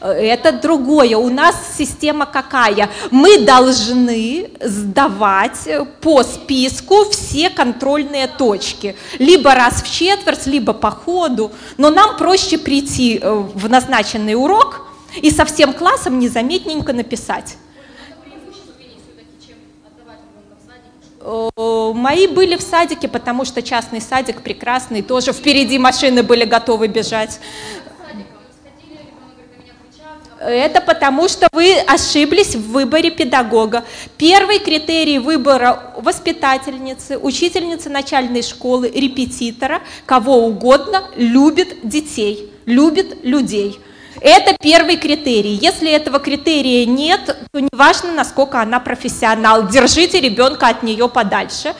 Это другое. У нас система какая? Мы должны сдавать по списку все контрольные точки. Либо раз в четверть, либо по ходу. Но нам проще прийти э, в назначенный урок и со всем классом незаметненько написать. Мои были в садике, потому что частный садик прекрасный, тоже впереди машины были готовы бежать. Это потому, что вы ошиблись в выборе педагога. Первый критерий выбора воспитательницы, учительницы начальной школы, репетитора, кого угодно, любит детей, любит людей. Это первый критерий. Если этого критерия нет, то неважно, насколько она профессионал, держите ребенка от нее подальше.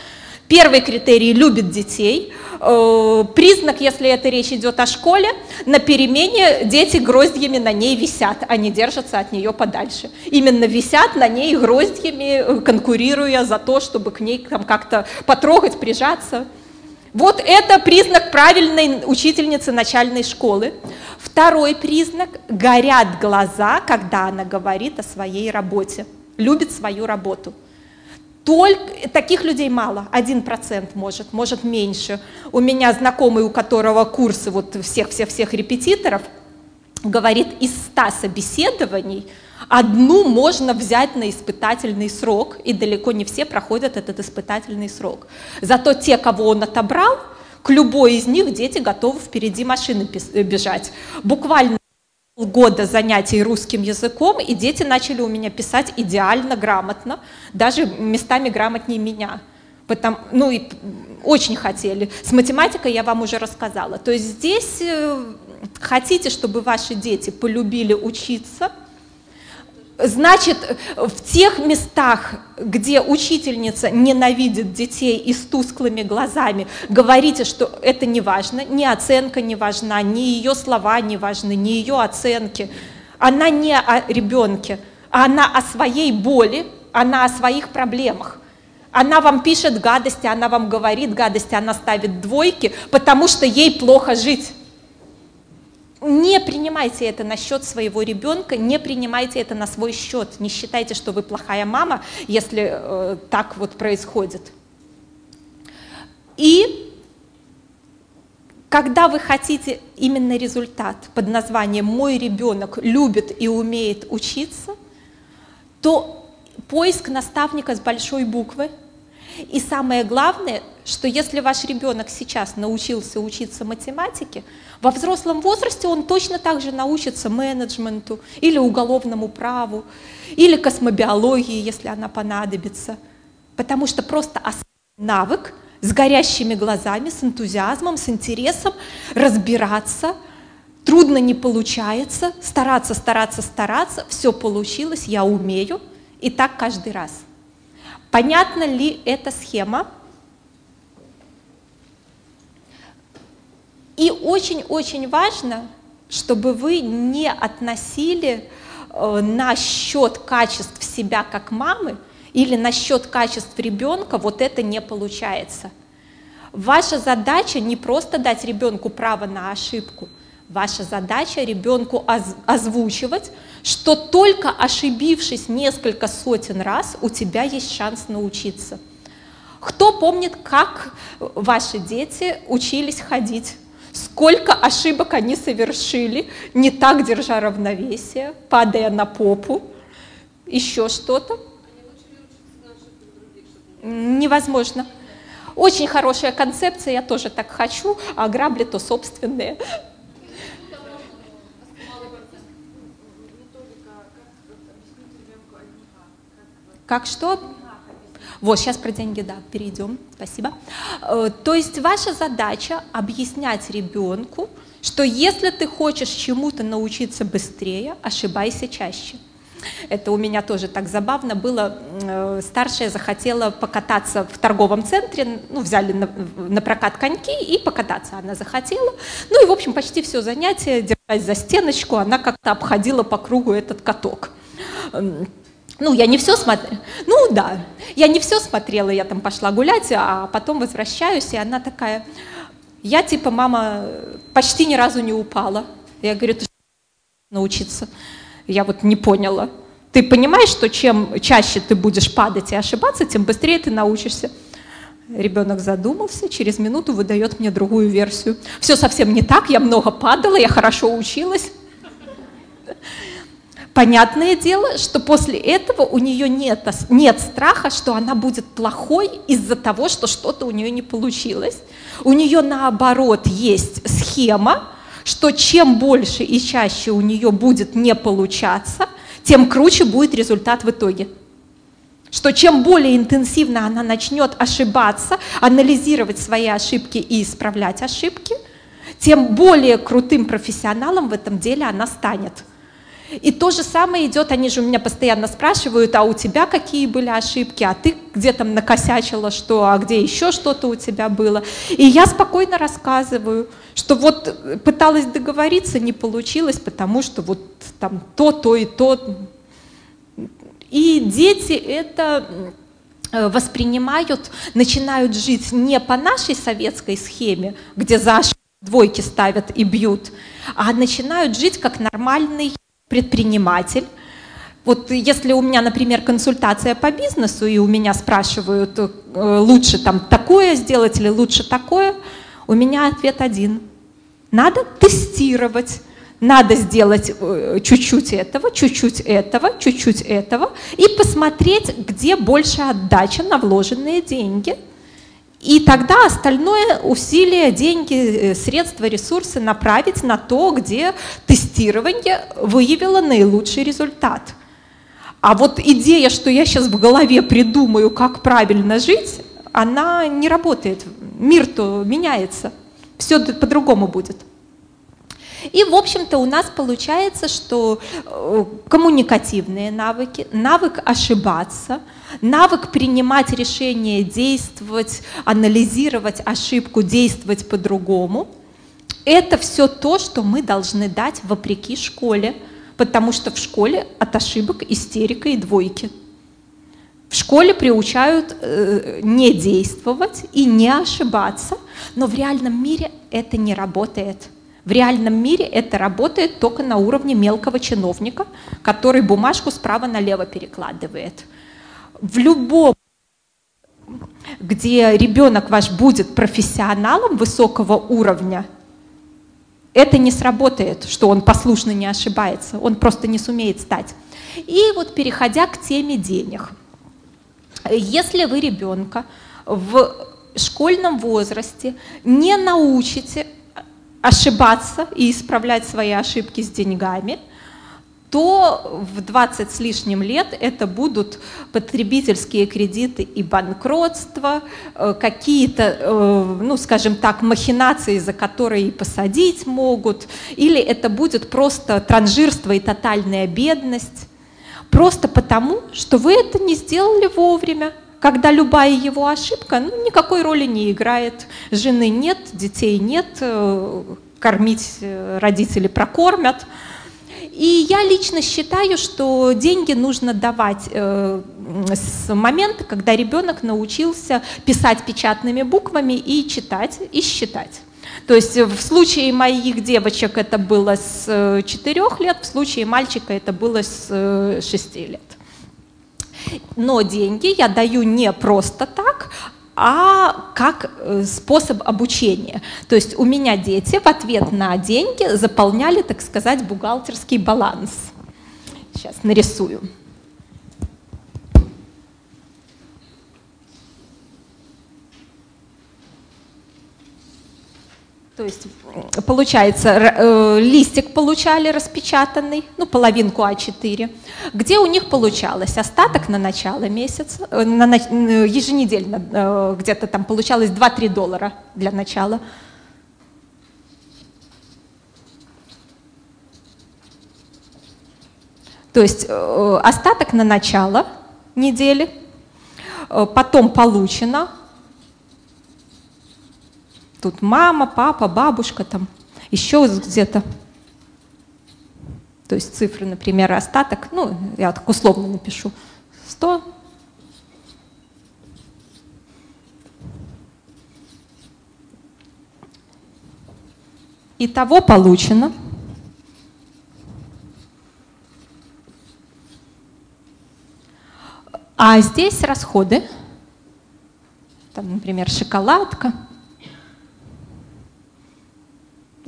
Первый критерий – любит детей. Э, признак, если это речь идет о школе, на перемене дети гроздьями на ней висят, они держатся от нее подальше. Именно висят на ней гроздьями, конкурируя за то, чтобы к ней там как-то потрогать, прижаться. Вот это признак правильной учительницы начальной школы. Второй признак – горят глаза, когда она говорит о своей работе, любит свою работу – только, таких людей мало, один процент может, может меньше. У меня знакомый, у которого курсы вот всех-всех-всех репетиторов, говорит, из 100 собеседований одну можно взять на испытательный срок, и далеко не все проходят этот испытательный срок. Зато те, кого он отобрал, к любой из них дети готовы впереди машины бежать. Буквально года занятий русским языком, и дети начали у меня писать идеально, грамотно, даже местами грамотнее меня. Потому, ну и очень хотели. С математикой я вам уже рассказала. То есть здесь э, хотите, чтобы ваши дети полюбили учиться – Значит, в тех местах, где учительница ненавидит детей и с тусклыми глазами, говорите, что это не важно, ни оценка не важна, ни ее слова не важны, ни ее оценки. Она не о ребенке, она о своей боли, она о своих проблемах. Она вам пишет гадости, она вам говорит гадости, она ставит двойки, потому что ей плохо жить. Не принимайте это на счет своего ребенка, не принимайте это на свой счет. Не считайте, что вы плохая мама, если э, так вот происходит. И когда вы хотите именно результат под названием «Мой ребенок любит и умеет учиться», то поиск наставника с большой буквы. И самое главное, что если ваш ребенок сейчас научился учиться математике, во взрослом возрасте он точно так же научится менеджменту или уголовному праву, или космобиологии, если она понадобится. Потому что просто навык с горящими глазами, с энтузиазмом, с интересом разбираться, трудно не получается, стараться, стараться, стараться, все получилось, я умею, и так каждый раз. Понятна ли эта схема? И очень-очень важно, чтобы вы не относили э, на счет качеств себя как мамы или на счет качеств ребенка, вот это не получается. Ваша задача не просто дать ребенку право на ошибку, ваша задача ребенку озвучивать, что только ошибившись несколько сотен раз, у тебя есть шанс научиться. Кто помнит, как ваши дети учились ходить? сколько ошибок они совершили, не так держа равновесие, падая на попу, еще что-то. Невозможно. Очень хорошая концепция, я тоже так хочу, а грабли то собственные. Как что? Вот, сейчас про деньги, да, перейдем. Спасибо. Э, то есть ваша задача объяснять ребенку, что если ты хочешь чему-то научиться быстрее, ошибайся чаще. Это у меня тоже так забавно было. Э, старшая захотела покататься в торговом центре, ну, взяли на, на прокат коньки и покататься она захотела. Ну и, в общем, почти все занятие, держась за стеночку, она как-то обходила по кругу этот каток. Ну, я не все смотрела. Ну, да, я не все смотрела, я там пошла гулять, а потом возвращаюсь, и она такая, я типа, мама, почти ни разу не упала. Я говорю, ты что, научиться? Я вот не поняла. Ты понимаешь, что чем чаще ты будешь падать и ошибаться, тем быстрее ты научишься. Ребенок задумался, через минуту выдает мне другую версию. Все совсем не так, я много падала, я хорошо училась. Понятное дело, что после этого у нее нет, нет страха, что она будет плохой из-за того, что что-то у нее не получилось. У нее наоборот есть схема, что чем больше и чаще у нее будет не получаться, тем круче будет результат в итоге. Что чем более интенсивно она начнет ошибаться, анализировать свои ошибки и исправлять ошибки, тем более крутым профессионалом в этом деле она станет. И то же самое идет, они же у меня постоянно спрашивают, а у тебя какие были ошибки, а ты где там накосячила что, а где еще что-то у тебя было. И я спокойно рассказываю, что вот пыталась договориться, не получилось, потому что вот там то, то и то. И дети это э, воспринимают, начинают жить не по нашей советской схеме, где за двойки ставят и бьют, а начинают жить как нормальный предприниматель. Вот если у меня, например, консультация по бизнесу, и у меня спрашивают, э, лучше там такое сделать или лучше такое, у меня ответ один. Надо тестировать. Надо сделать э, чуть-чуть этого, чуть-чуть этого, чуть-чуть этого и посмотреть, где больше отдача на вложенные деньги – и тогда остальное усилие, деньги, э, средства, ресурсы направить на то, где тестирование выявило наилучший результат. А вот идея, что я сейчас в голове придумаю, как правильно жить, она не работает. Мир-то меняется. Все по-другому будет. И, в общем-то, у нас получается, что э, коммуникативные навыки, навык ошибаться, навык принимать решения, действовать, анализировать ошибку, действовать по-другому, это все то, что мы должны дать вопреки школе, потому что в школе от ошибок истерика и двойки. В школе приучают э, не действовать и не ошибаться, но в реальном мире это не работает. В реальном мире это работает только на уровне мелкого чиновника, который бумажку справа налево перекладывает. В любом где ребенок ваш будет профессионалом высокого уровня, это не сработает, что он послушно не ошибается, он просто не сумеет стать. И вот переходя к теме денег. Если вы ребенка в школьном возрасте не научите ошибаться и исправлять свои ошибки с деньгами, то в 20 с лишним лет это будут потребительские кредиты и банкротство, э, какие-то, э, ну, скажем так, махинации, за которые посадить могут, или это будет просто транжирство и тотальная бедность, просто потому, что вы это не сделали вовремя когда любая его ошибка ну, никакой роли не играет. Жены нет, детей нет, э, кормить э, родители прокормят. И я лично считаю, что деньги нужно давать э, с момента, когда ребенок научился писать печатными буквами и читать, и считать. То есть в случае моих девочек это было с 4 лет, в случае мальчика это было с 6 лет. Но деньги я даю не просто так, а как э, способ обучения. То есть у меня дети в ответ на деньги заполняли, так сказать, бухгалтерский баланс. Сейчас нарисую. То есть, получается, э, листик получали распечатанный, ну, половинку А4, где у них получалось остаток на начало месяца, э, на, еженедельно э, где-то там получалось 2-3 доллара для начала. То есть остаток на начало недели, потом получено, Тут мама, папа, бабушка, там еще где-то. То есть цифры, например, остаток, ну, я так условно напишу, 100. Итого получено. А здесь расходы. Там, например, шоколадка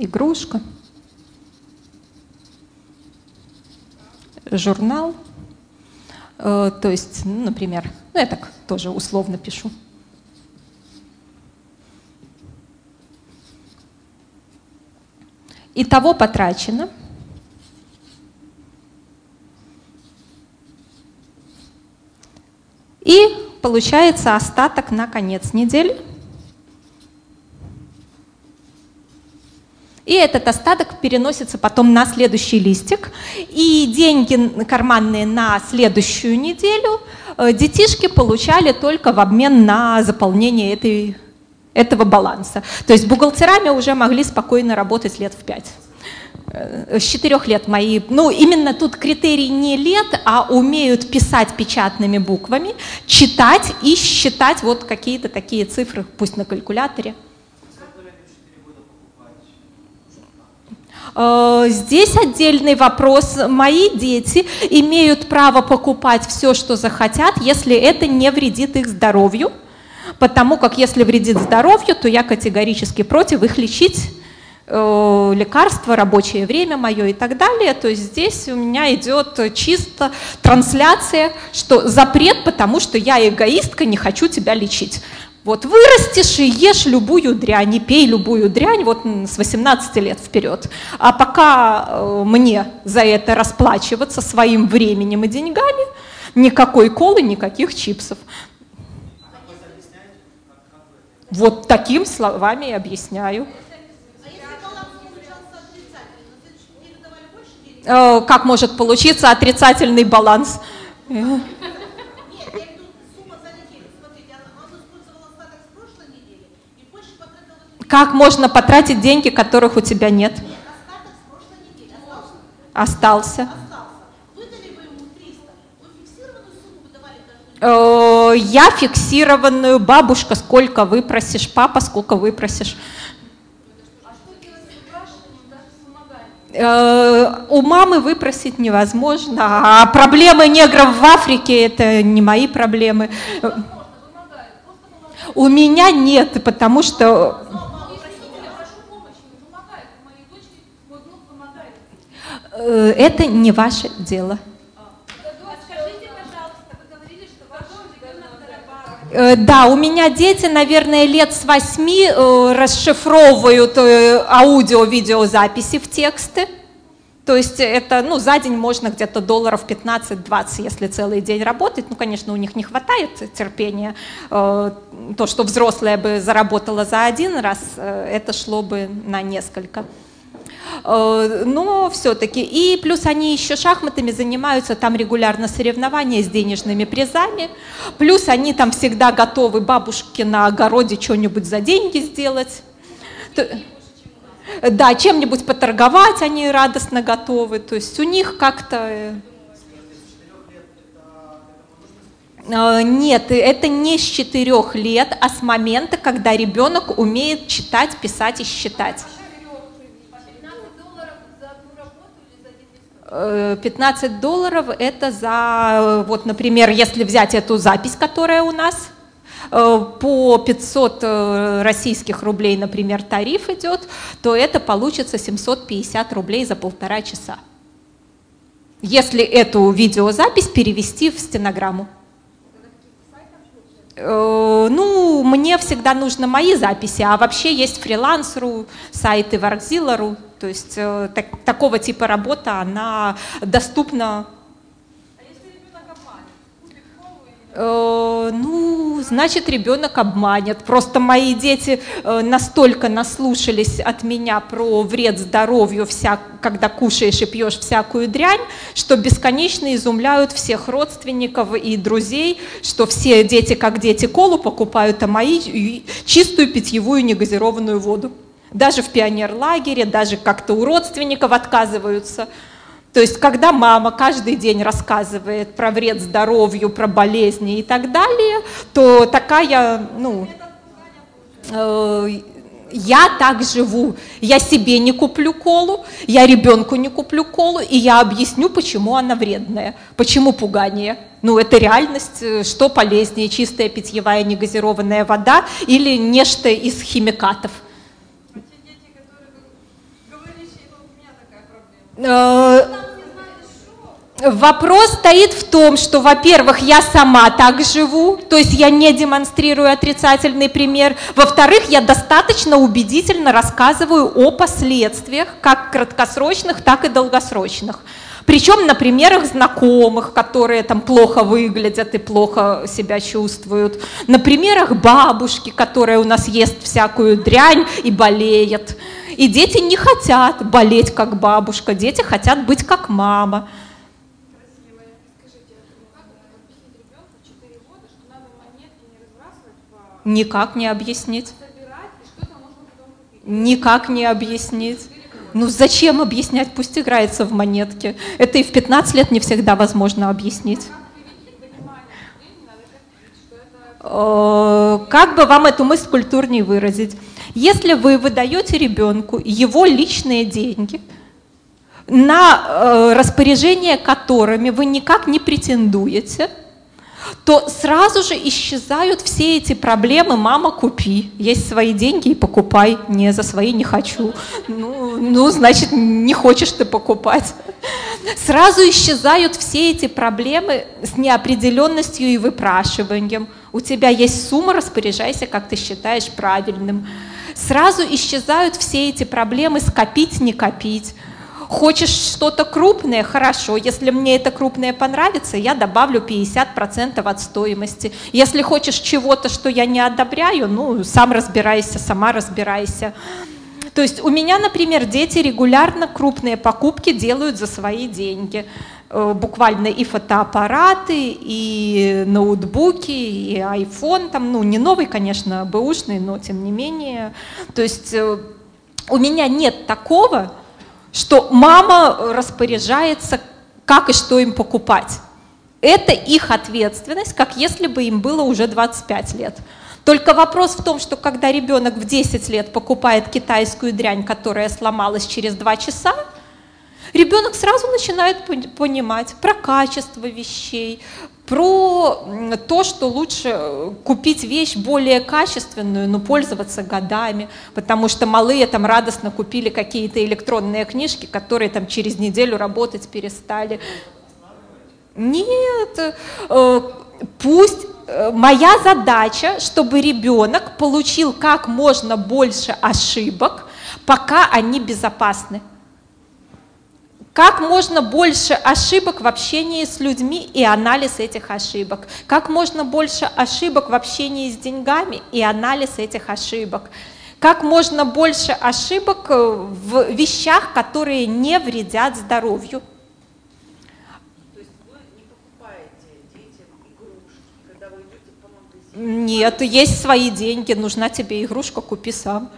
игрушка, журнал, э, то есть, ну, например, ну, я так тоже условно пишу. Итого потрачено. И получается остаток на конец недели – И этот остаток переносится потом на следующий листик. И деньги карманные на следующую неделю э, детишки получали только в обмен на заполнение этой, этого баланса. То есть бухгалтерами уже могли спокойно работать лет в пять э, с четырех лет мои, ну именно тут критерий не лет, а умеют писать печатными буквами, читать и считать вот какие-то такие цифры, пусть на калькуляторе. Здесь отдельный вопрос. Мои дети имеют право покупать все, что захотят, если это не вредит их здоровью, потому как если вредит здоровью, то я категорически против их лечить э, лекарства, рабочее время мое и так далее. То есть здесь у меня идет чисто трансляция, что запрет, потому что я эгоистка, не хочу тебя лечить. Вот вырастешь и ешь любую дрянь, и пей любую дрянь вот с 18 лет вперед. А пока э, мне за это расплачиваться своим временем и деньгами, никакой колы, никаких чипсов. Вот таким словами и объясняю. Э, как может получиться отрицательный баланс? Как можно потратить деньги, которых у тебя нет? Остался. Э, я фиксированную, бабушка, сколько выпросишь, папа, сколько выпросишь. Э, у мамы выпросить невозможно, а проблемы негров в Африке это не мои проблемы. У меня нет, потому что это не ваше дело. Э, да, у меня дети, наверное, лет с восьми э, расшифровывают аудио-видеозаписи в тексты. То есть это, ну, за день можно где-то долларов 15-20, если целый день работать. Ну, конечно, у них не хватает терпения. То, что взрослая бы заработала за один раз, это шло бы на несколько. Э, но все-таки. И плюс они еще шахматами занимаются, там регулярно соревнования с денежными призами. Плюс они там всегда готовы бабушке на огороде что-нибудь за деньги сделать. Да, чем-нибудь поторговать они радостно готовы. То есть у них как-то... Э, э, нет, это не с четырех лет, а с момента, когда ребенок умеет читать, писать и считать. 15 долларов это за, вот, например, если взять эту запись, которая у нас, э, по 500 э, российских рублей, например, тариф идет, то это получится 750 рублей за полтора часа. Если эту видеозапись перевести в стенограмму. Э, ну, мне всегда нужны мои записи, а вообще есть фрилансеру, сайты Workzilla.ru, то есть э, так, такого типа работа, она доступна Э, ну, значит, ребенок обманет. Просто мои дети э, настолько наслушались от меня про вред здоровью, вся, когда кушаешь и пьешь всякую дрянь, что бесконечно изумляют всех родственников и друзей, что все дети, как дети, колу покупают, а мои чистую питьевую негазированную воду. Даже в пионерлагере, даже как-то у родственников отказываются. То есть, когда мама каждый день рассказывает про вред здоровью, про болезни и так далее, то такая, ну, э, я так живу. Я себе не куплю колу, я ребенку не куплю колу, и я объясню, почему она вредная, почему пугание. Ну, это реальность, э, что полезнее, чистая питьевая негазированная вода или нечто из химикатов. Э, вопрос стоит в том, что, во-первых, я сама так живу, то есть я не демонстрирую отрицательный пример. Во-вторых, я достаточно убедительно рассказываю о последствиях, как краткосрочных, так и долгосрочных. Причем на примерах знакомых, которые там плохо выглядят и плохо себя чувствуют. На примерах бабушки, которая у нас ест всякую дрянь и болеет. И дети не хотят болеть как бабушка, дети хотят быть как мама. Никак не объяснить. Никак не объяснить. Ну зачем объяснять, пусть играется в монетки. Это и в 15 лет не всегда возможно объяснить. Э, как бы вам эту мысль культурнее выразить? Если вы выдаете ребенку его личные деньги, на э, распоряжение которыми вы никак не претендуете, то сразу же исчезают все эти проблемы «мама, купи». Есть свои деньги и покупай. Не, за свои не хочу. Ну, ну, значит, не хочешь ты покупать. Сразу исчезают все эти проблемы с неопределенностью и выпрашиванием. У тебя есть сумма, распоряжайся, как ты считаешь правильным. Сразу исчезают все эти проблемы скопить, не копить. Хочешь что-то крупное? Хорошо. Если мне это крупное понравится, я добавлю 50% от стоимости. Если хочешь чего-то, что я не одобряю, ну, сам разбирайся, сама разбирайся. То есть у меня, например, дети регулярно крупные покупки делают за свои деньги. Э, буквально и фотоаппараты, и ноутбуки, и iPhone, там, ну, не новый, конечно, бэушный, но тем не менее. То есть э, у меня нет такого, что мама распоряжается, как и что им покупать. Это их ответственность, как если бы им было уже 25 лет. Только вопрос в том, что когда ребенок в 10 лет покупает китайскую дрянь, которая сломалась через 2 часа, ребенок сразу начинает понимать про качество вещей, про то, что лучше э, купить вещь более качественную, но пользоваться годами, потому что малые там радостно купили какие-то электронные книжки, которые там через неделю работать перестали. Нет, э, пусть э, моя задача, чтобы ребенок получил как можно больше ошибок, пока они безопасны как можно больше ошибок в общении с людьми и анализ этих ошибок, как можно больше ошибок в общении с деньгами и анализ этих ошибок, как можно больше ошибок э, в вещах, которые не вредят здоровью. Нет, есть свои деньги, нужна тебе игрушка, купи сам. Еженедельно.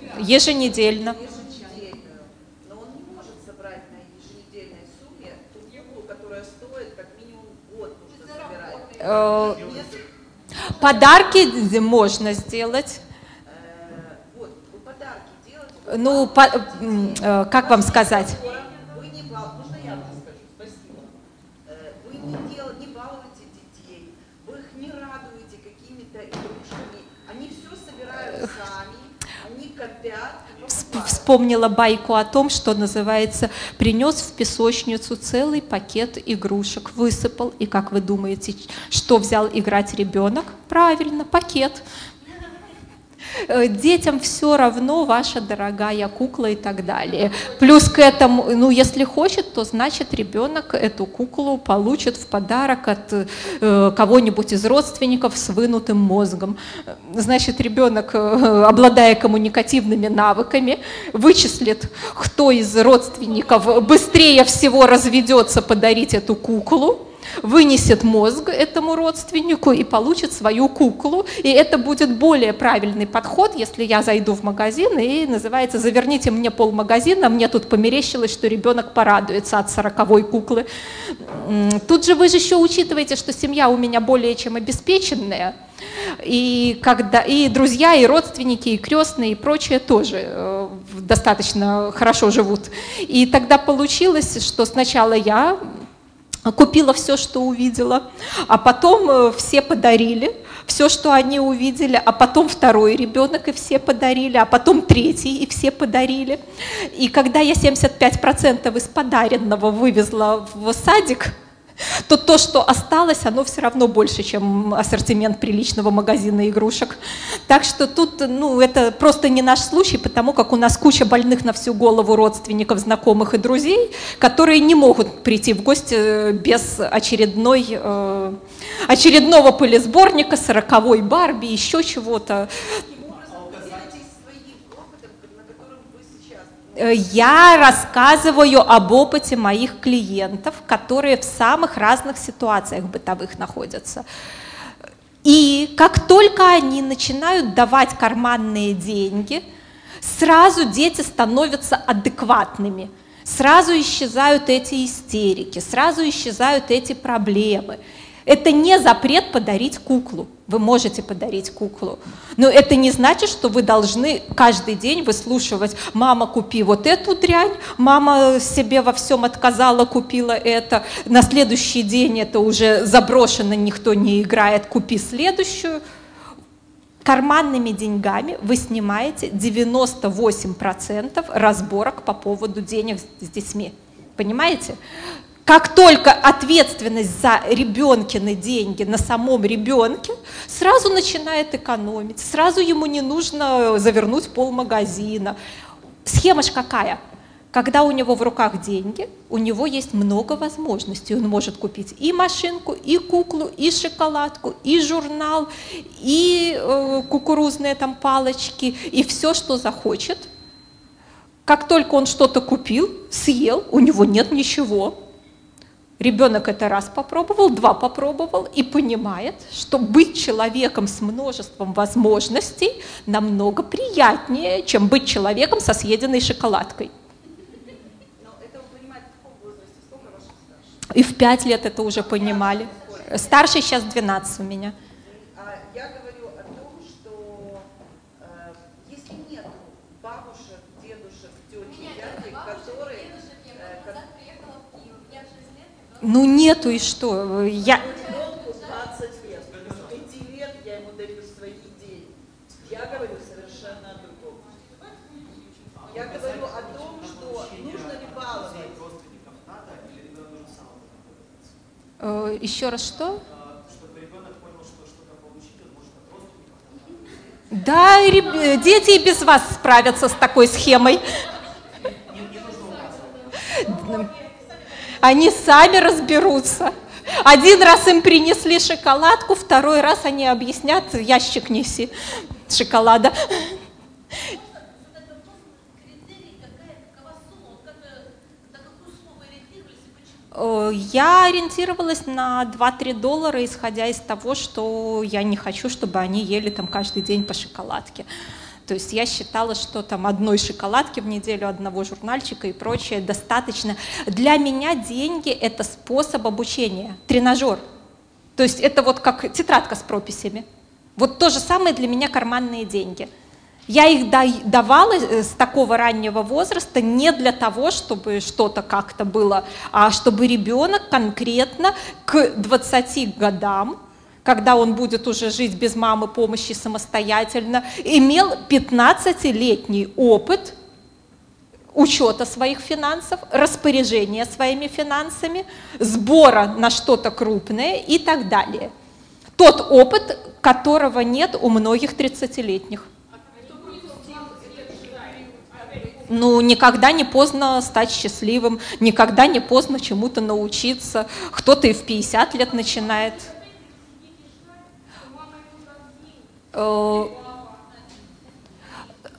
Но он не может собрать на еженедельной сумме ту сумму, которая стоит как минимум год нужно собирать. Э, подарки можно сделать. Э. Ну, по, э, как вам сказать? Вы не можно я вам скажу, спасибо. Вы не, дел, не балуете детей, вы их не радуете какими-то игрушками, они все собирают сами. Вспомнила байку о том, что называется «принес в песочницу целый пакет игрушек, высыпал». И как вы думаете, что взял играть ребенок? Правильно, пакет. Э, детям все равно ваша дорогая кукла и так далее. Плюс к этому, ну, если хочет, то значит ребенок эту куклу получит в подарок от э, кого-нибудь из родственников с вынутым мозгом. Значит, ребенок, э, обладая коммуникативными навыками, вычислит, кто из родственников быстрее всего разведется подарить эту куклу, вынесет мозг этому родственнику и получит свою куклу. И это будет более правильный подход, если я зайду в магазин и называется «заверните мне пол магазина, мне тут померещилось, что ребенок порадуется от сороковой куклы». Тут же вы же еще учитываете, что семья у меня более чем обеспеченная, и, когда, и друзья, и родственники, и крестные, и прочее тоже э, достаточно хорошо живут. И тогда получилось, что сначала я купила все, что увидела, а потом э, все подарили все, что они увидели, а потом второй ребенок, и все подарили, а потом третий, и все подарили. И когда я 75% из подаренного вывезла в садик, то то, что осталось, оно все равно больше, чем ассортимент приличного магазина игрушек. Так что тут, ну, это просто не наш случай, потому как у нас куча больных на всю голову родственников, знакомых и друзей, которые не могут прийти в гости э, без очередной, э, очередного пылесборника, сороковой Барби, еще чего-то. Я рассказываю об опыте моих клиентов, которые в самых разных ситуациях бытовых находятся. И как только они начинают давать карманные деньги, сразу дети становятся адекватными, сразу исчезают эти истерики, сразу исчезают эти проблемы. Это не запрет подарить куклу. Вы можете подарить куклу. Но это не значит, что вы должны каждый день выслушивать «мама, купи вот эту дрянь», «мама себе во всем отказала, купила это», на следующий день это уже заброшено, никто не играет, купи следующую. Карманными деньгами вы снимаете 98% разборок по поводу денег с детьми. Понимаете? Как только ответственность за ребенкины деньги на самом ребенке, сразу начинает экономить, сразу ему не нужно завернуть полмагазина. Схема ж какая? Когда у него в руках деньги, у него есть много возможностей. Он может купить и машинку, и куклу, и шоколадку, и журнал, и э, кукурузные там палочки, и все, что захочет. Как только он что-то купил, съел, у него нет ничего. Ребенок это раз попробовал, два попробовал и понимает, что быть человеком с множеством возможностей намного приятнее, чем быть человеком со съеденной шоколадкой. И в пять лет это уже понимали. Старший сейчас 12 у меня. Ну нету и что? Я... Я говорю совершенно о другом. Я говорю о том, что нужно ли баловать. Э, еще раз что? Да, дети и без вас справятся с такой схемой. Они сами разберутся. Один раз им принесли шоколадку, второй раз они объяснят, ящик неси шоколада. Я ориентировалась на 2-3 доллара, исходя из того, что я не хочу, чтобы они ели там каждый день по шоколадке. То есть я считала, что там одной шоколадки в неделю, одного журнальчика и прочее достаточно. Для меня деньги – это способ обучения, тренажер. То есть это вот как тетрадка с прописями. Вот то же самое для меня карманные деньги. Я их давала э, с такого раннего возраста не для того, чтобы что-то как-то было, а чтобы ребенок конкретно к 20 годам когда он будет уже жить без мамы помощи самостоятельно, имел 15-летний опыт учета своих финансов, распоряжения своими финансами, сбора на что-то крупное и так далее. Тот опыт, которого нет у многих 30-летних. Ну, никогда не поздно стать счастливым, никогда не поздно чему-то научиться. Кто-то и в 50 лет начинает. Э,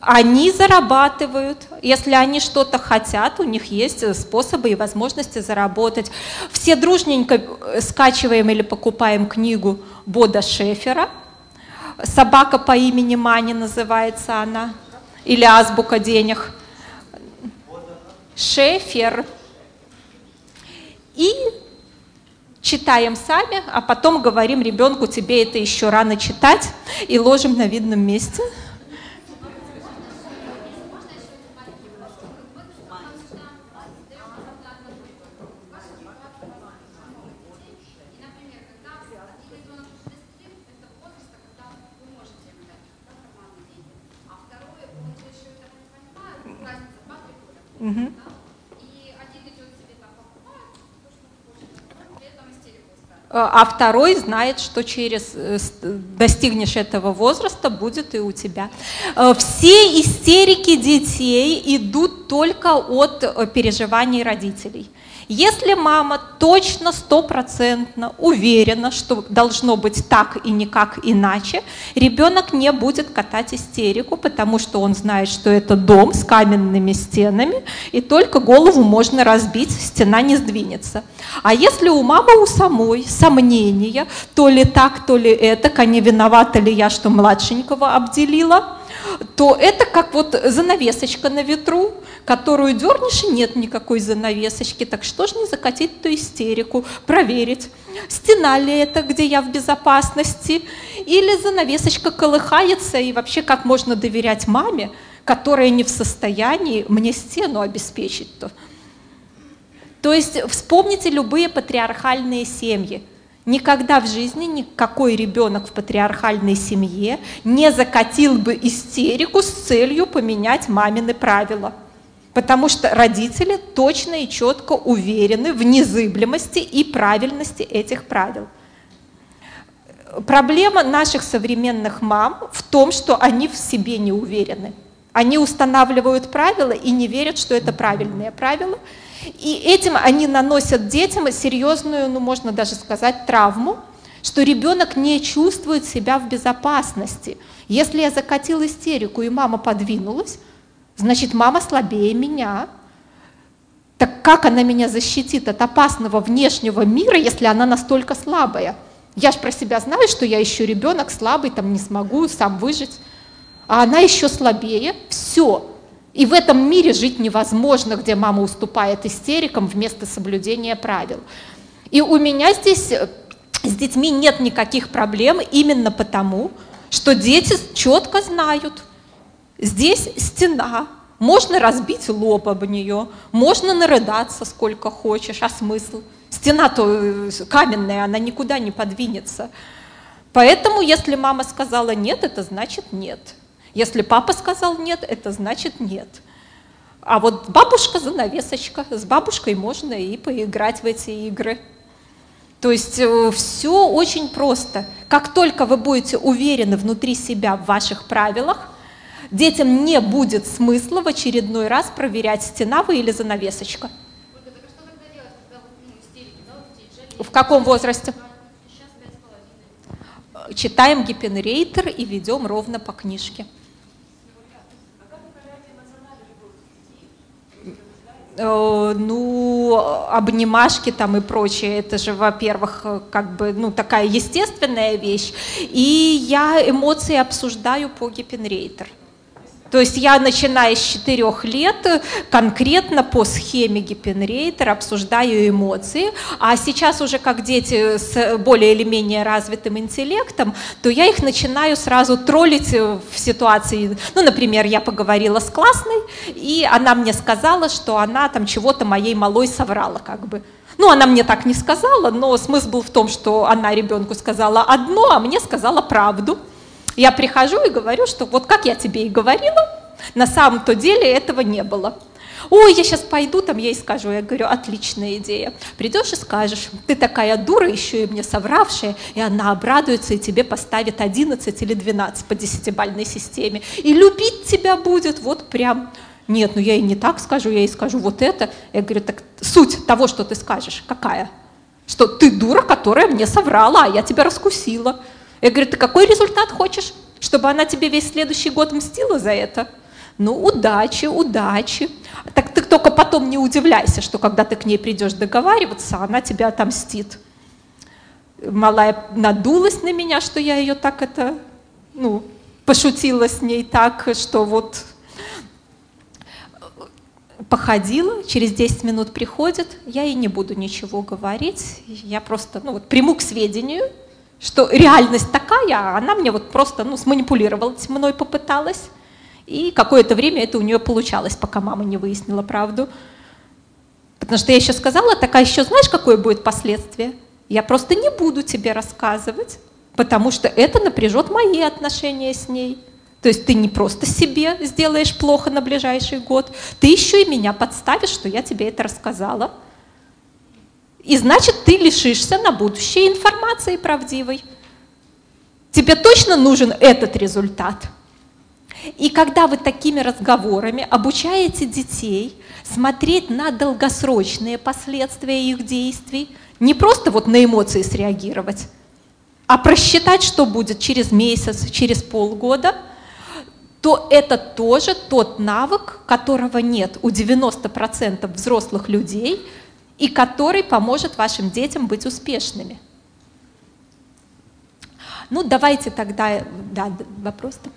они зарабатывают, если они что-то хотят, у них есть способы и возможности заработать. Все дружненько э, скачиваем или покупаем книгу Бода Шефера. «Собака по имени Мани» называется она, или «Азбука денег». Шефер. И читаем сами, а потом говорим ребенку, тебе это еще рано читать, и ложим на видном месте. Угу. А второй знает, что через э, достигнешь этого возраста будет и у тебя. Э, все истерики детей идут только от э, переживаний родителей. Если мама точно, стопроцентно уверена, что должно быть так и никак иначе, ребенок не будет катать истерику, потому что он знает, что это дом с каменными стенами, и только голову можно разбить, стена не сдвинется. А если у мамы у самой сомнения, то ли так, то ли это, а не виновата ли я, что младшенького обделила, то это как вот занавесочка на ветру, которую дернешь, и нет никакой занавесочки. Так что же не закатить ту истерику, проверить, стена ли это, где я в безопасности, или занавесочка колыхается, и вообще как можно доверять маме, которая не в состоянии мне стену обеспечить-то. То есть вспомните любые патриархальные семьи. Никогда в жизни никакой ребенок в патриархальной семье не закатил бы истерику с целью поменять мамины правила. Потому что родители точно и четко уверены в незыблемости и правильности этих правил. Проблема наших современных мам в том, что они в себе не уверены. Они устанавливают правила и не верят, что это правильные правила. И этим они наносят детям серьезную, ну можно даже сказать, травму, что ребенок не чувствует себя в безопасности. Если я закатил истерику и мама подвинулась, Значит, мама слабее меня. Так как она меня защитит от опасного внешнего мира, если она настолько слабая? Я же про себя знаю, что я еще ребенок слабый, там не смогу сам выжить. А она еще слабее. Все. И в этом мире жить невозможно, где мама уступает истерикам вместо соблюдения правил. И у меня здесь э, с детьми нет никаких проблем именно потому, что дети четко знают, Здесь стена, можно разбить лоб об нее, можно нарыдаться сколько хочешь, а смысл? Стена-то э, каменная, она никуда не подвинется. Поэтому, если мама сказала нет, это значит нет. Если папа сказал нет, это значит нет. А вот бабушка занавесочка, с бабушкой можно и поиграть в эти игры. То есть э, все очень просто. Как только вы будете уверены внутри себя в ваших правилах, Детям не будет смысла в очередной раз проверять, стена вы или занавесочка. В каком возрасте? Читаем гипенрейтер и ведем ровно по книжке. Э, ну, обнимашки там и прочее, это же, во-первых, как бы, ну, такая естественная вещь. И я эмоции обсуждаю по гипенрейтер. То есть я, начиная с четырех лет, конкретно по схеме Гиппенрейтера обсуждаю эмоции, а сейчас уже как дети с более или менее развитым интеллектом, то я их начинаю сразу троллить в ситуации, ну, например, я поговорила с классной, и она мне сказала, что она там чего-то моей малой соврала, как бы. Ну, она мне так не сказала, но смысл был в том, что она ребенку сказала одно, а мне сказала правду. Я прихожу и говорю, что вот как я тебе и говорила, на самом-то деле этого не было. ой, я сейчас пойду, там ей скажу, я говорю, отличная идея. Придешь и скажешь, ты такая дура, еще и мне совравшая, и она обрадуется и тебе поставит 11 или 12 по десятибальной системе. И любить тебя будет вот прям. Нет, ну я ей не так скажу, я ей скажу вот это. Я говорю, так суть того, что ты скажешь, какая? Что ты дура, которая мне соврала, а я тебя раскусила. Я говорю, ты какой результат хочешь? Чтобы она тебе весь следующий год мстила за это? Ну, удачи, удачи. Так ты только потом не удивляйся, что когда ты к ней придешь договариваться, она тебя отомстит. Малая надулась на меня, что я ее так это, ну, пошутила с ней так, что вот походила, через 10 минут приходит, я ей не буду ничего говорить, я просто ну, вот, приму к сведению, что реальность такая, а она мне вот просто ну, сманипулировать мной попыталась. И какое-то время это у нее получалось, пока мама не выяснила правду. Потому что я еще сказала, такая еще знаешь, какое будет последствие? Я просто не буду тебе рассказывать, потому что это напряжет мои отношения с ней. То есть ты не просто себе сделаешь плохо на ближайший год, ты еще и меня подставишь, что я тебе это рассказала. И значит, ты лишишься на будущее информации правдивой. Тебе точно нужен этот результат – и когда вы такими разговорами обучаете детей смотреть на долгосрочные последствия их действий, не просто вот на эмоции среагировать, а просчитать, что будет через месяц, через полгода, то это тоже тот навык, которого нет у 90% взрослых людей и который поможет вашим детям быть успешными. Ну, давайте тогда, да, вопрос-то.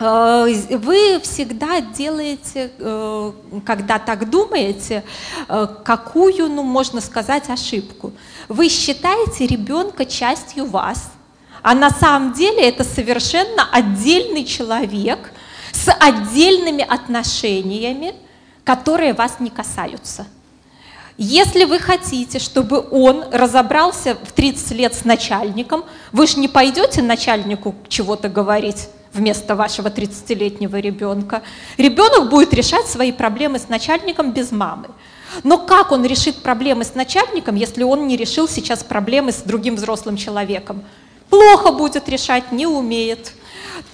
Вы всегда делаете, э, когда так думаете, э, какую, ну, можно сказать, ошибку. Вы считаете ребенка частью вас, а на самом деле это совершенно отдельный человек с отдельными отношениями, которые вас не касаются. Если вы хотите, чтобы он разобрался в 30 лет с начальником, вы же не пойдете начальнику чего-то говорить, вместо вашего 30-летнего ребенка. Ребенок будет решать свои проблемы с начальником без мамы. Но как он решит проблемы с начальником, если он не решил сейчас проблемы с другим взрослым человеком? Плохо будет решать, не умеет.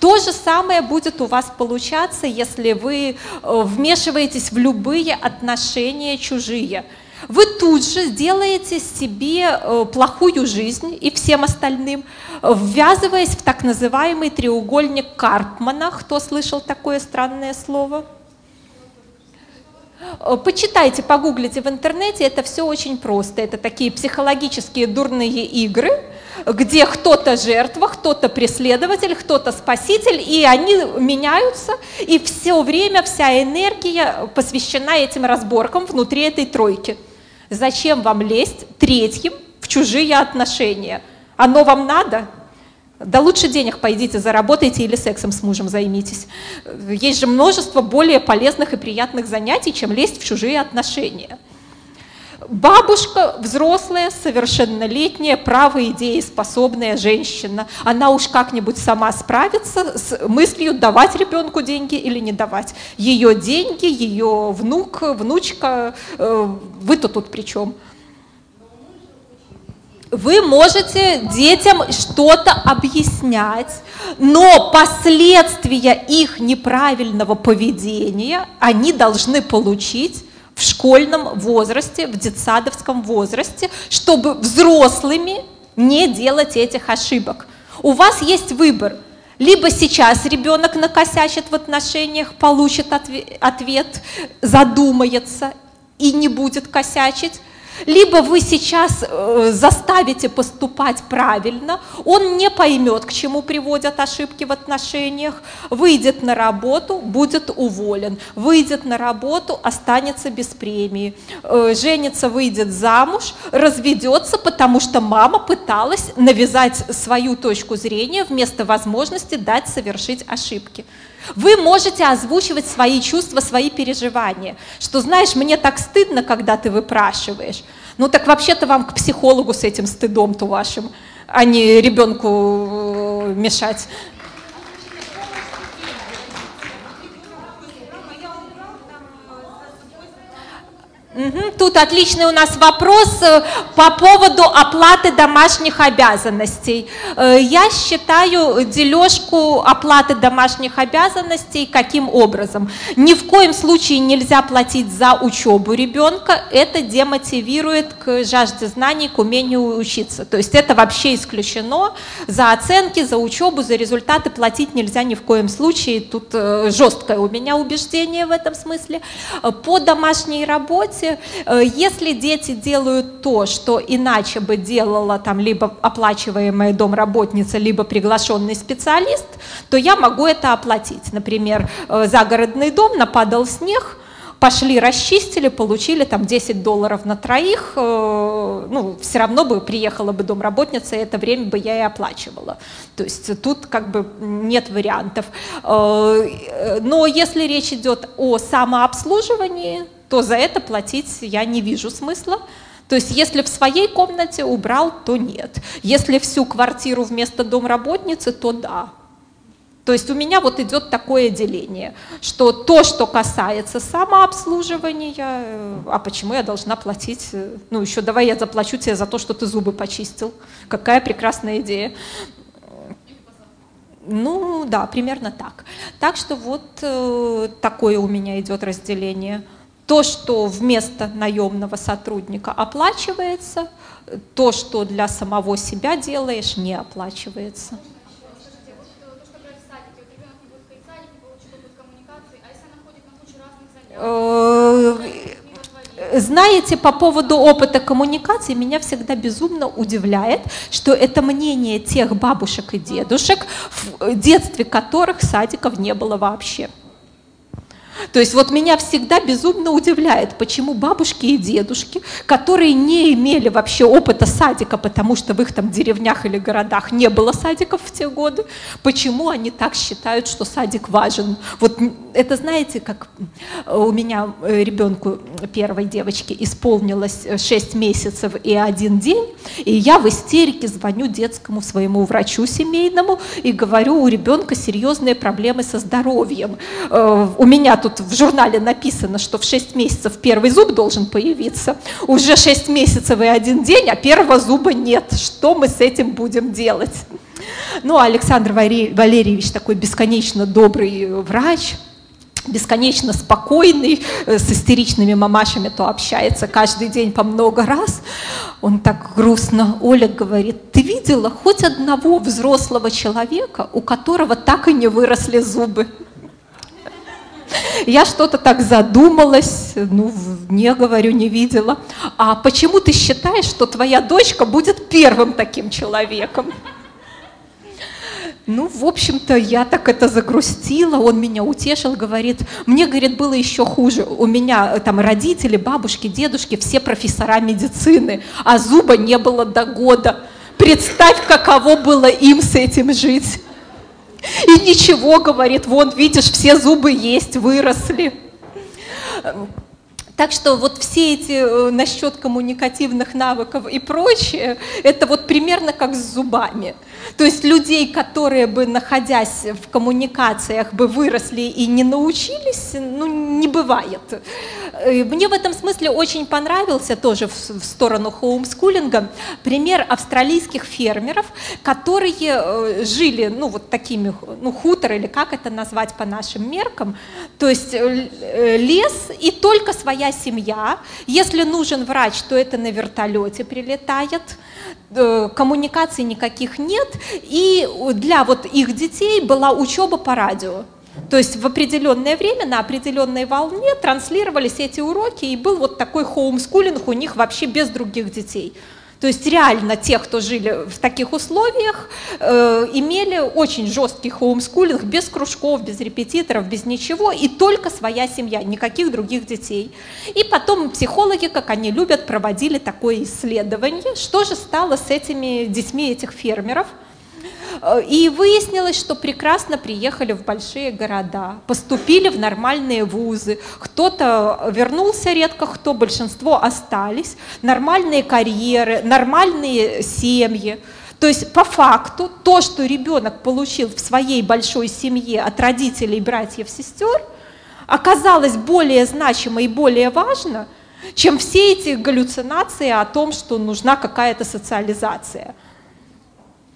То же самое будет у вас получаться, если вы э, вмешиваетесь в любые отношения чужие. Вы тут же сделаете себе э, плохую жизнь и всем остальным, ввязываясь в так называемый треугольник Карпмана. Кто слышал такое странное слово? Э, почитайте, погуглите в интернете, это все очень просто. Это такие психологические дурные игры, где кто-то жертва, кто-то преследователь, кто-то спаситель, и они меняются, и все время вся энергия посвящена этим разборкам внутри этой тройки. Зачем вам лезть третьим в чужие отношения? Оно вам надо? Да лучше денег пойдите, заработайте или сексом с мужем займитесь. Есть же множество более полезных и приятных занятий, чем лезть в чужие отношения. Бабушка взрослая, совершеннолетняя, право идеи способная женщина. Она уж как-нибудь сама справится с мыслью давать ребенку деньги или не давать. Ее деньги, ее внук, внучка, э, вы-то тут при чем? Вы можете детям что-то объяснять, но последствия их неправильного поведения они должны получить в школьном возрасте, в детсадовском возрасте, чтобы взрослыми не делать этих ошибок. У вас есть выбор. Либо сейчас ребенок накосячит в отношениях, получит ответ, задумается и не будет косячить, Либо вы сейчас э, заставите поступать правильно, он не поймет, к чему приводят ошибки в отношениях, выйдет на работу, будет уволен, выйдет на работу, останется без премии, э, женится, выйдет замуж, разведется, потому что мама пыталась навязать свою точку зрения вместо возможности дать совершить ошибки. Вы можете озвучивать свои чувства, свои переживания. Что, знаешь, мне так стыдно, когда ты выпрашиваешь. Ну так вообще-то вам к психологу с этим стыдом-то вашим, а не ребенку э, мешать. Тут отличный у нас вопрос э, по поводу оплаты домашних обязанностей. Э, я считаю дележку оплаты домашних обязанностей каким образом? Ни в коем случае нельзя платить за учебу ребенка, это демотивирует к жажде знаний, к умению учиться. То есть это вообще исключено. За оценки, за учебу, за результаты платить нельзя ни в коем случае. Тут э, жесткое у меня убеждение в этом смысле. По домашней работе работе. Э, если дети делают то, что иначе бы делала там либо оплачиваемая домработница, либо приглашенный специалист, то я могу это оплатить. Например, э, загородный дом, нападал снег, пошли, расчистили, получили там 10 долларов на троих, э, ну, все равно бы приехала бы домработница, и это время бы я и оплачивала. То есть тут как бы нет вариантов. Но если речь идет о самообслуживании, то за это платить я не вижу смысла. То есть если в своей комнате убрал, то нет. Если всю квартиру вместо домработницы, то да. То есть у меня вот идет такое деление, что то, что касается самообслуживания, э, а почему я должна платить, э, ну еще давай я заплачу тебе за то, что ты зубы почистил. Какая прекрасная идея. Ну да, примерно так. Так что вот э, такое у меня идет разделение то, что вместо наемного сотрудника оплачивается, то, что для самого себя делаешь, не оплачивается. Э, знаете, по поводу опыта коммуникации меня всегда безумно удивляет, что это мнение тех бабушек и дедушек, в детстве которых садиков не было вообще. То есть вот меня всегда безумно удивляет, почему бабушки и дедушки, которые не имели вообще опыта садика, потому что в их там деревнях или городах не было садиков в те годы, почему они так считают, что садик важен. Вот это знаете, как у меня э, ребенку первой девочки исполнилось 6 месяцев и один день, и я в истерике звоню детскому своему врачу семейному и говорю, у ребенка серьезные проблемы со здоровьем. Э, у меня тут в журнале написано, что в 6 месяцев первый зуб должен появиться, уже 6 месяцев и один день, а первого зуба нет. Что мы с этим будем делать? Ну, Александр Валерьевич такой бесконечно добрый врач, бесконечно спокойный, э, с истеричными мамашами то общается каждый день по много раз. Он так грустно, Оля говорит, ты видела хоть одного взрослого человека, у которого так и не выросли зубы? Я что-то так задумалась, ну, не говорю, не видела. А почему ты считаешь, что твоя дочка будет первым таким человеком? Ну, в общем-то, я так это загрустила, он меня утешил, говорит, мне, говорит, было еще хуже. У меня э, там родители, бабушки, дедушки, все профессора медицины, а зуба не было до года. Представь, каково было им с этим жить. И ничего, говорит, вон, видишь, все зубы есть, выросли. Так что вот все эти э, насчет коммуникативных навыков и прочее, это вот примерно как с зубами. То есть людей, которые бы, находясь в коммуникациях, бы выросли и не научились, ну, не бывает. Э, мне в этом смысле очень понравился тоже в сторону хоумскулинга пример австралийских фермеров, которые э, жили, ну, вот такими, ну, хутор или как это назвать по нашим меркам, то есть лес и только своя своя семья. Если нужен врач, то это на вертолете прилетает. Э, коммуникаций никаких нет. И для вот их детей была учеба по радио. То есть в определенное время на определенной волне транслировались эти уроки, и был вот такой хоумскулинг у них вообще без других детей. То есть реально те, кто жили в таких условиях, э, имели очень жесткий хоумскулинг, без кружков, без репетиторов, без ничего, и только своя семья, никаких других детей. И потом психологи, как они любят, проводили такое исследование, что же стало с этими детьми этих фермеров – и выяснилось, что прекрасно приехали в большие города, поступили в нормальные вузы. Кто-то вернулся редко, кто, большинство остались. Нормальные карьеры, нормальные семьи. То есть по факту то, что ребенок получил в своей большой семье от родителей, братьев, сестер, оказалось более значимо и более важно, чем все эти галлюцинации о том, что нужна какая-то социализация –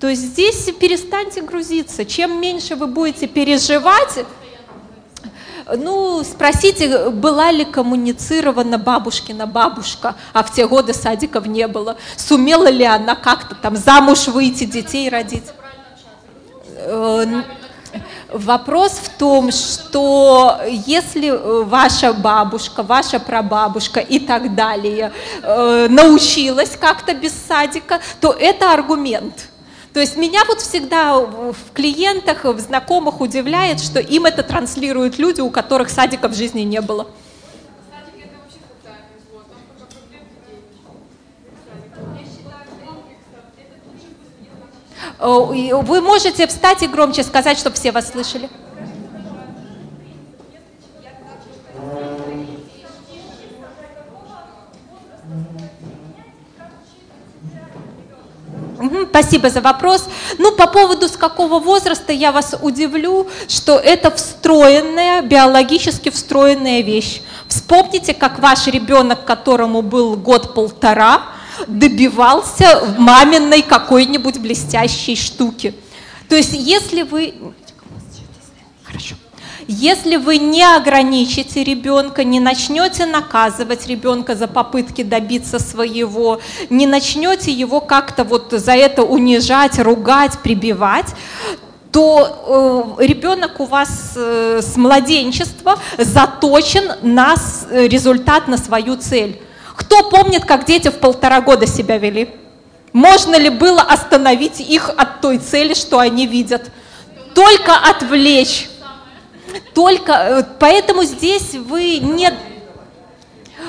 то есть здесь перестаньте грузиться. Чем меньше вы будете переживать, ну, спросите, была ли коммуницирована бабушкина бабушка, а в те годы садиков не было. Сумела ли она как-то там замуж выйти, детей родить? Э, вопрос в том, что если ваша бабушка, ваша прабабушка и так далее э, научилась как-то без садика, то это аргумент. То есть меня вот всегда в клиентах, в знакомых удивляет, что им это транслируют люди, у которых садика в жизни не было. Вы можете встать и громче сказать, чтобы все вас слышали? Спасибо за вопрос. Ну, по поводу с какого возраста я вас удивлю, что это встроенная, биологически встроенная вещь. Вспомните, как ваш ребенок, которому был год-полтора, добивался маминой какой-нибудь блестящей штуки. То есть, если вы... Если вы не ограничите ребенка, не начнете наказывать ребенка за попытки добиться своего, не начнете его как-то вот за это унижать, ругать, прибивать, то э, ребенок у вас э, с младенчества заточен на э, результат, на свою цель. Кто помнит, как дети в полтора года себя вели? Можно ли было остановить их от той цели, что они видят? Только отвлечь. Только, э, поэтому здесь вы не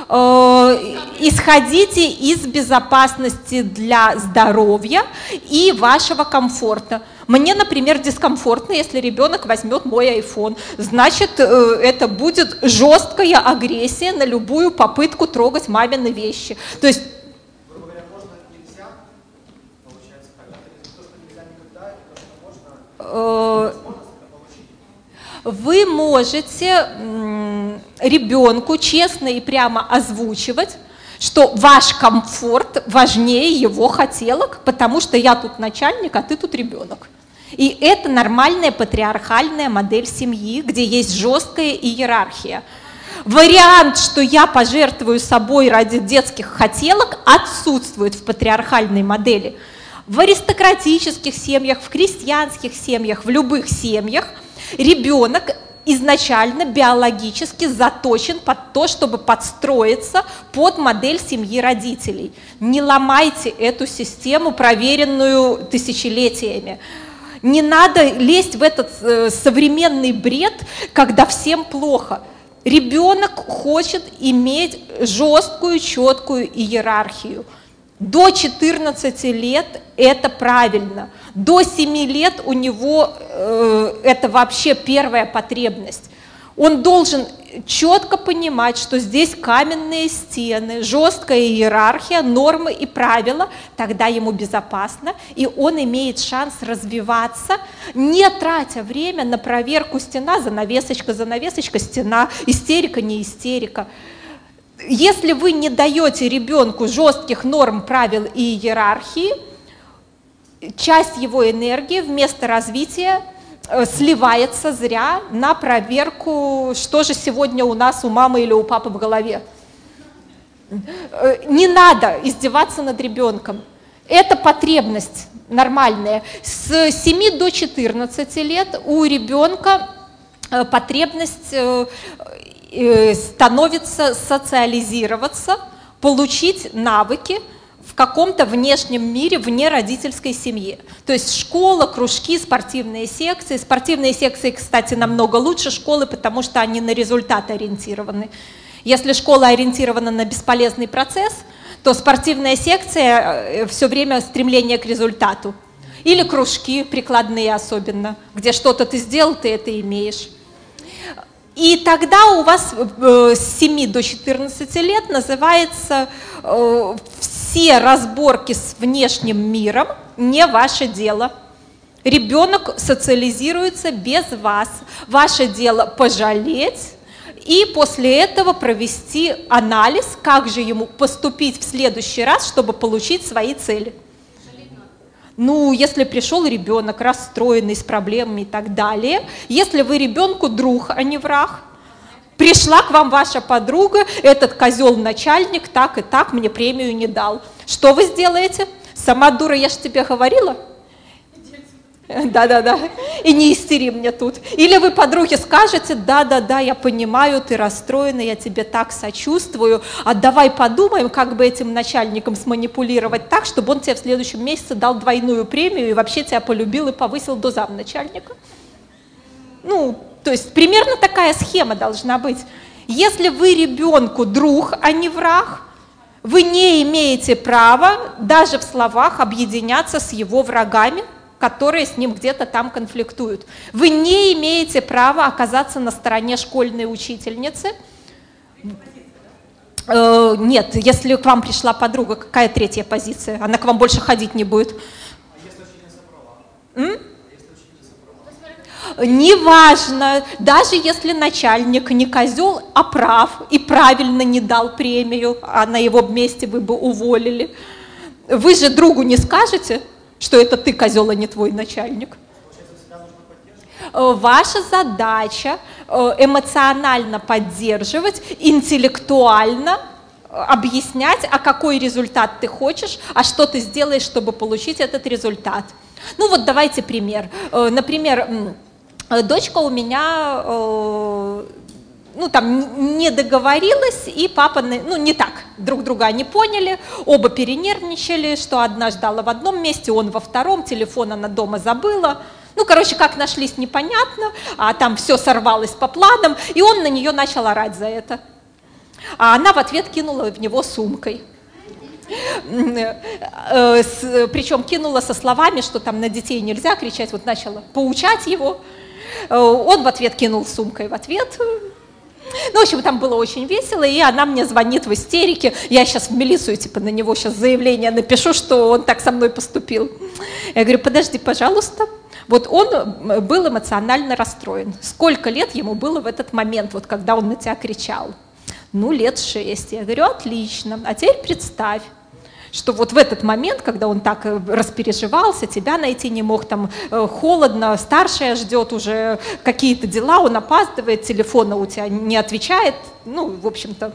э, исходите из безопасности для здоровья и вашего комфорта. Мне, например, дискомфортно, если ребенок возьмет мой iPhone. Значит, э, это будет жесткая агрессия на любую попытку трогать мамины вещи. То есть э, вы можете ребенку честно и прямо озвучивать, что ваш комфорт важнее его хотелок, потому что я тут начальник, а ты тут ребенок. И это нормальная патриархальная модель семьи, где есть жесткая иерархия. Вариант, что я пожертвую собой ради детских хотелок, отсутствует в патриархальной модели. В аристократических семьях, в крестьянских семьях, в любых семьях – Ребенок изначально биологически заточен под то, чтобы подстроиться под модель семьи родителей. Не ломайте эту систему, проверенную тысячелетиями. Не надо лезть в этот э, современный бред, когда всем плохо. Ребенок хочет иметь жесткую, четкую иерархию – до 14 лет это правильно. До 7 лет у него э, это вообще первая потребность. Он должен четко понимать, что здесь каменные стены, жесткая иерархия, нормы и правила, тогда ему безопасно, и он имеет шанс развиваться, не тратя время на проверку стена, занавесочка, занавесочка, стена, истерика, не истерика если вы не даете ребенку жестких норм, правил и иерархии, часть его энергии вместо развития э, сливается зря на проверку, что же сегодня у нас у мамы или у папы в голове. Э, не надо издеваться над ребенком. Это потребность нормальная. С 7 до 14 лет у ребенка э, потребность становится социализироваться, получить навыки, в каком-то внешнем мире, вне родительской семьи. То есть школа, кружки, спортивные секции. Спортивные секции, кстати, намного лучше школы, потому что они на результат ориентированы. Если школа ориентирована на бесполезный процесс, то спортивная секция э, все время стремление к результату. Или кружки, прикладные особенно, где что-то ты сделал, ты это имеешь. И тогда у вас э, с 7 до 14 лет называется э, все разборки с внешним миром не ваше дело. Ребенок социализируется без вас. Ваше дело пожалеть и после этого провести анализ, как же ему поступить в следующий раз, чтобы получить свои цели. Ну, если пришел ребенок расстроенный, с проблемами и так далее, если вы ребенку друг, а не враг, Пришла к вам ваша подруга, этот козел начальник так и так мне премию не дал. Что вы сделаете? Сама дура, я же тебе говорила. Да-да-да, и не истери мне тут. Или вы подруге скажете, да-да-да, я понимаю, ты расстроена, я тебе так сочувствую, а давай подумаем, как бы этим начальником сманипулировать так, чтобы он тебе в следующем месяце дал двойную премию и вообще тебя полюбил и повысил до замначальника. Ну, то есть примерно такая схема должна быть. Если вы ребенку друг, а не враг, вы не имеете права даже в словах объединяться с его врагами, которые с ним где-то там конфликтуют. Вы не имеете права оказаться на стороне школьной учительницы. Э, нет, если к вам пришла подруга, какая третья позиция? Она к вам больше ходить не будет. М? неважно, даже если начальник не козел, а прав и правильно не дал премию, а на его месте вы бы уволили, вы же другу не скажете, что это ты козел, а не твой начальник. Ваша задача э, эмоционально поддерживать, интеллектуально объяснять, а какой результат ты хочешь, а что ты сделаешь, чтобы получить этот результат. Ну вот давайте пример. Э, например, Э, дочка у меня э, ну, там не договорилась, и папа, ну, не так, друг друга не поняли, оба перенервничали, что одна ждала в одном месте, он во втором, телефон она дома забыла. Ну, короче, как нашлись, непонятно, а там все сорвалось по планам, и он на нее начал орать за это. А она в ответ кинула в него сумкой. Э, Причем кинула со словами, что там на детей нельзя кричать, вот начала поучать его. Э, он в ответ кинул сумкой в ответ. Ну, в общем, там было очень весело, и она мне звонит в истерике. Я сейчас в милицию, типа, на него сейчас заявление напишу, что он так со мной поступил. Я говорю, подожди, пожалуйста. Вот он э, был эмоционально расстроен. Сколько лет ему было в этот момент, вот когда он на тебя кричал? Ну, лет шесть. Я говорю, отлично. А теперь представь, что вот в этот момент, когда он так э, распереживался, тебя найти не мог, там э, холодно, старшая ждет уже какие-то дела, он опаздывает, телефона у тебя не отвечает, ну, в общем-то,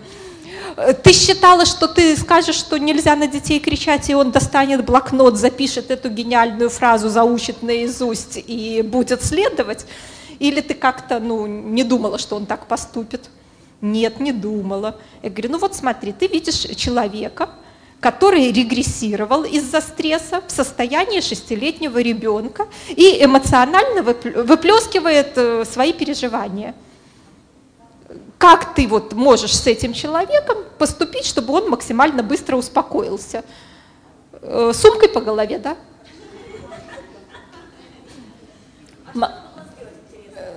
э, ты считала, что ты скажешь, что нельзя на детей кричать, и он достанет блокнот, запишет эту гениальную фразу, заучит наизусть и будет следовать? Или ты как-то ну, не думала, что он так поступит? Нет, не думала. Я говорю, ну вот смотри, ты видишь человека, который регрессировал из-за стресса в состояние шестилетнего ребенка и эмоционально выплескивает э, свои переживания. Как ты вот можешь с этим человеком поступить, чтобы он максимально быстро успокоился? Э, сумкой по голове, да?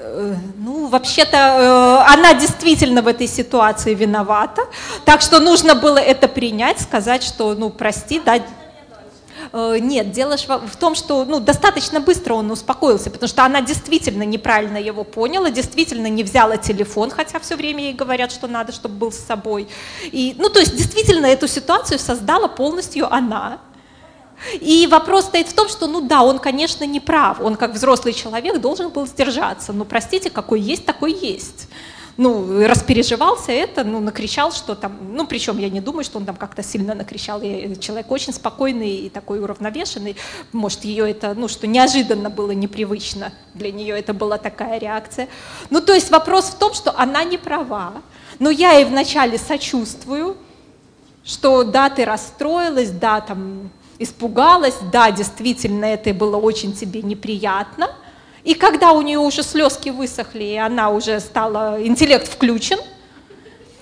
Э, ну, вообще-то э, она действительно в этой ситуации виновата, так что нужно было это принять, сказать, что, ну, прости, да, э, нет, дело в том, что ну, достаточно быстро он успокоился, потому что она действительно неправильно его поняла, действительно не взяла телефон, хотя все время ей говорят, что надо, чтобы был с собой. И, ну, то есть действительно эту ситуацию создала полностью она. И вопрос стоит в том, что, ну да, он, конечно, не прав. Он, как взрослый человек, должен был сдержаться. Но, простите, какой есть, такой есть. ну, распереживался это, ну, накричал, что там, ну, причем я не думаю, что он там как-то сильно накричал, я, человек очень спокойный и такой уравновешенный, может, ее это, ну, что неожиданно было непривычно для нее, это была такая реакция. Ну, то есть вопрос в том, что она не права, но я ей вначале сочувствую, что да, ты расстроилась, да, там, испугалась, да, действительно, это было очень тебе неприятно. И когда у нее уже слезки высохли, и она уже стала, интеллект включен,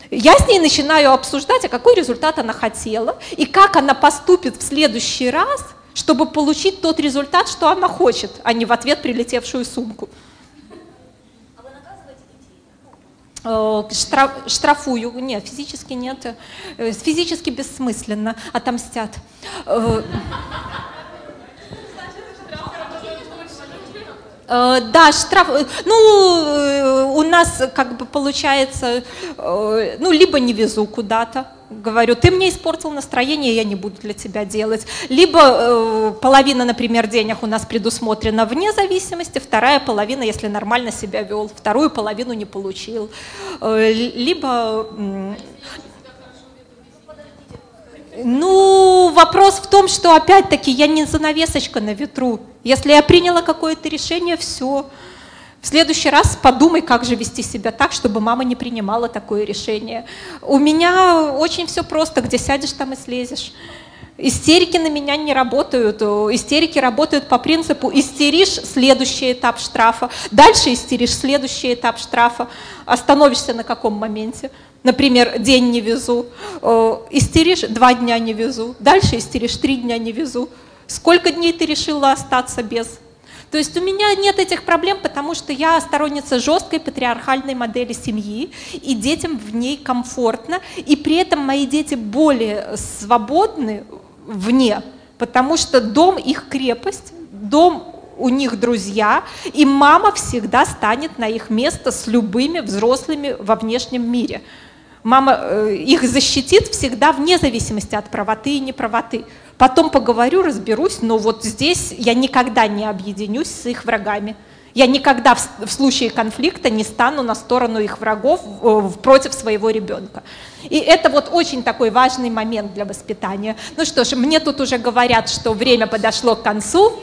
я с ней начинаю обсуждать, а какой результат она хотела, и как она поступит в следующий раз, чтобы получить тот результат, что она хочет, а не в ответ прилетевшую сумку. Э, штраф, штрафую, нет, физически нет, э, физически бессмысленно, отомстят. Да, штраф, ну, у нас как бы получается, ну, либо не везу куда-то, говорю, ты мне испортил настроение, я не буду для тебя делать. Либо э, половина, например, денег у нас предусмотрена вне зависимости, вторая половина, если нормально себя вел, вторую половину не получил. Э, либо... Э, ну, вопрос в том, что опять-таки я не занавесочка на ветру. Если я приняла какое-то решение, все. В следующий раз подумай, как же вести себя так, чтобы мама не принимала такое решение. У меня очень все просто, где сядешь, там и слезешь. Истерики на меня не работают. Истерики работают по принципу истеришь следующий этап штрафа, дальше истеришь следующий этап штрафа. Остановишься на каком моменте? Например, день не везу, истеришь, два дня не везу, дальше истеришь, три дня не везу. Сколько дней ты решила остаться без? То есть у меня нет этих проблем, потому что я сторонница жесткой патриархальной модели семьи, и детям в ней комфортно, и при этом мои дети более свободны вне, потому что дом их крепость, дом у них друзья, и мама всегда станет на их место с любыми взрослыми во внешнем мире. Мама э, их защитит всегда вне зависимости от правоты и неправоты. Потом поговорю, разберусь, но вот здесь я никогда не объединюсь с их врагами. Я никогда в, случае конфликта не стану на сторону их врагов э, против своего ребенка. И это вот очень такой важный момент для воспитания. Ну что ж, мне тут уже говорят, что время подошло к концу.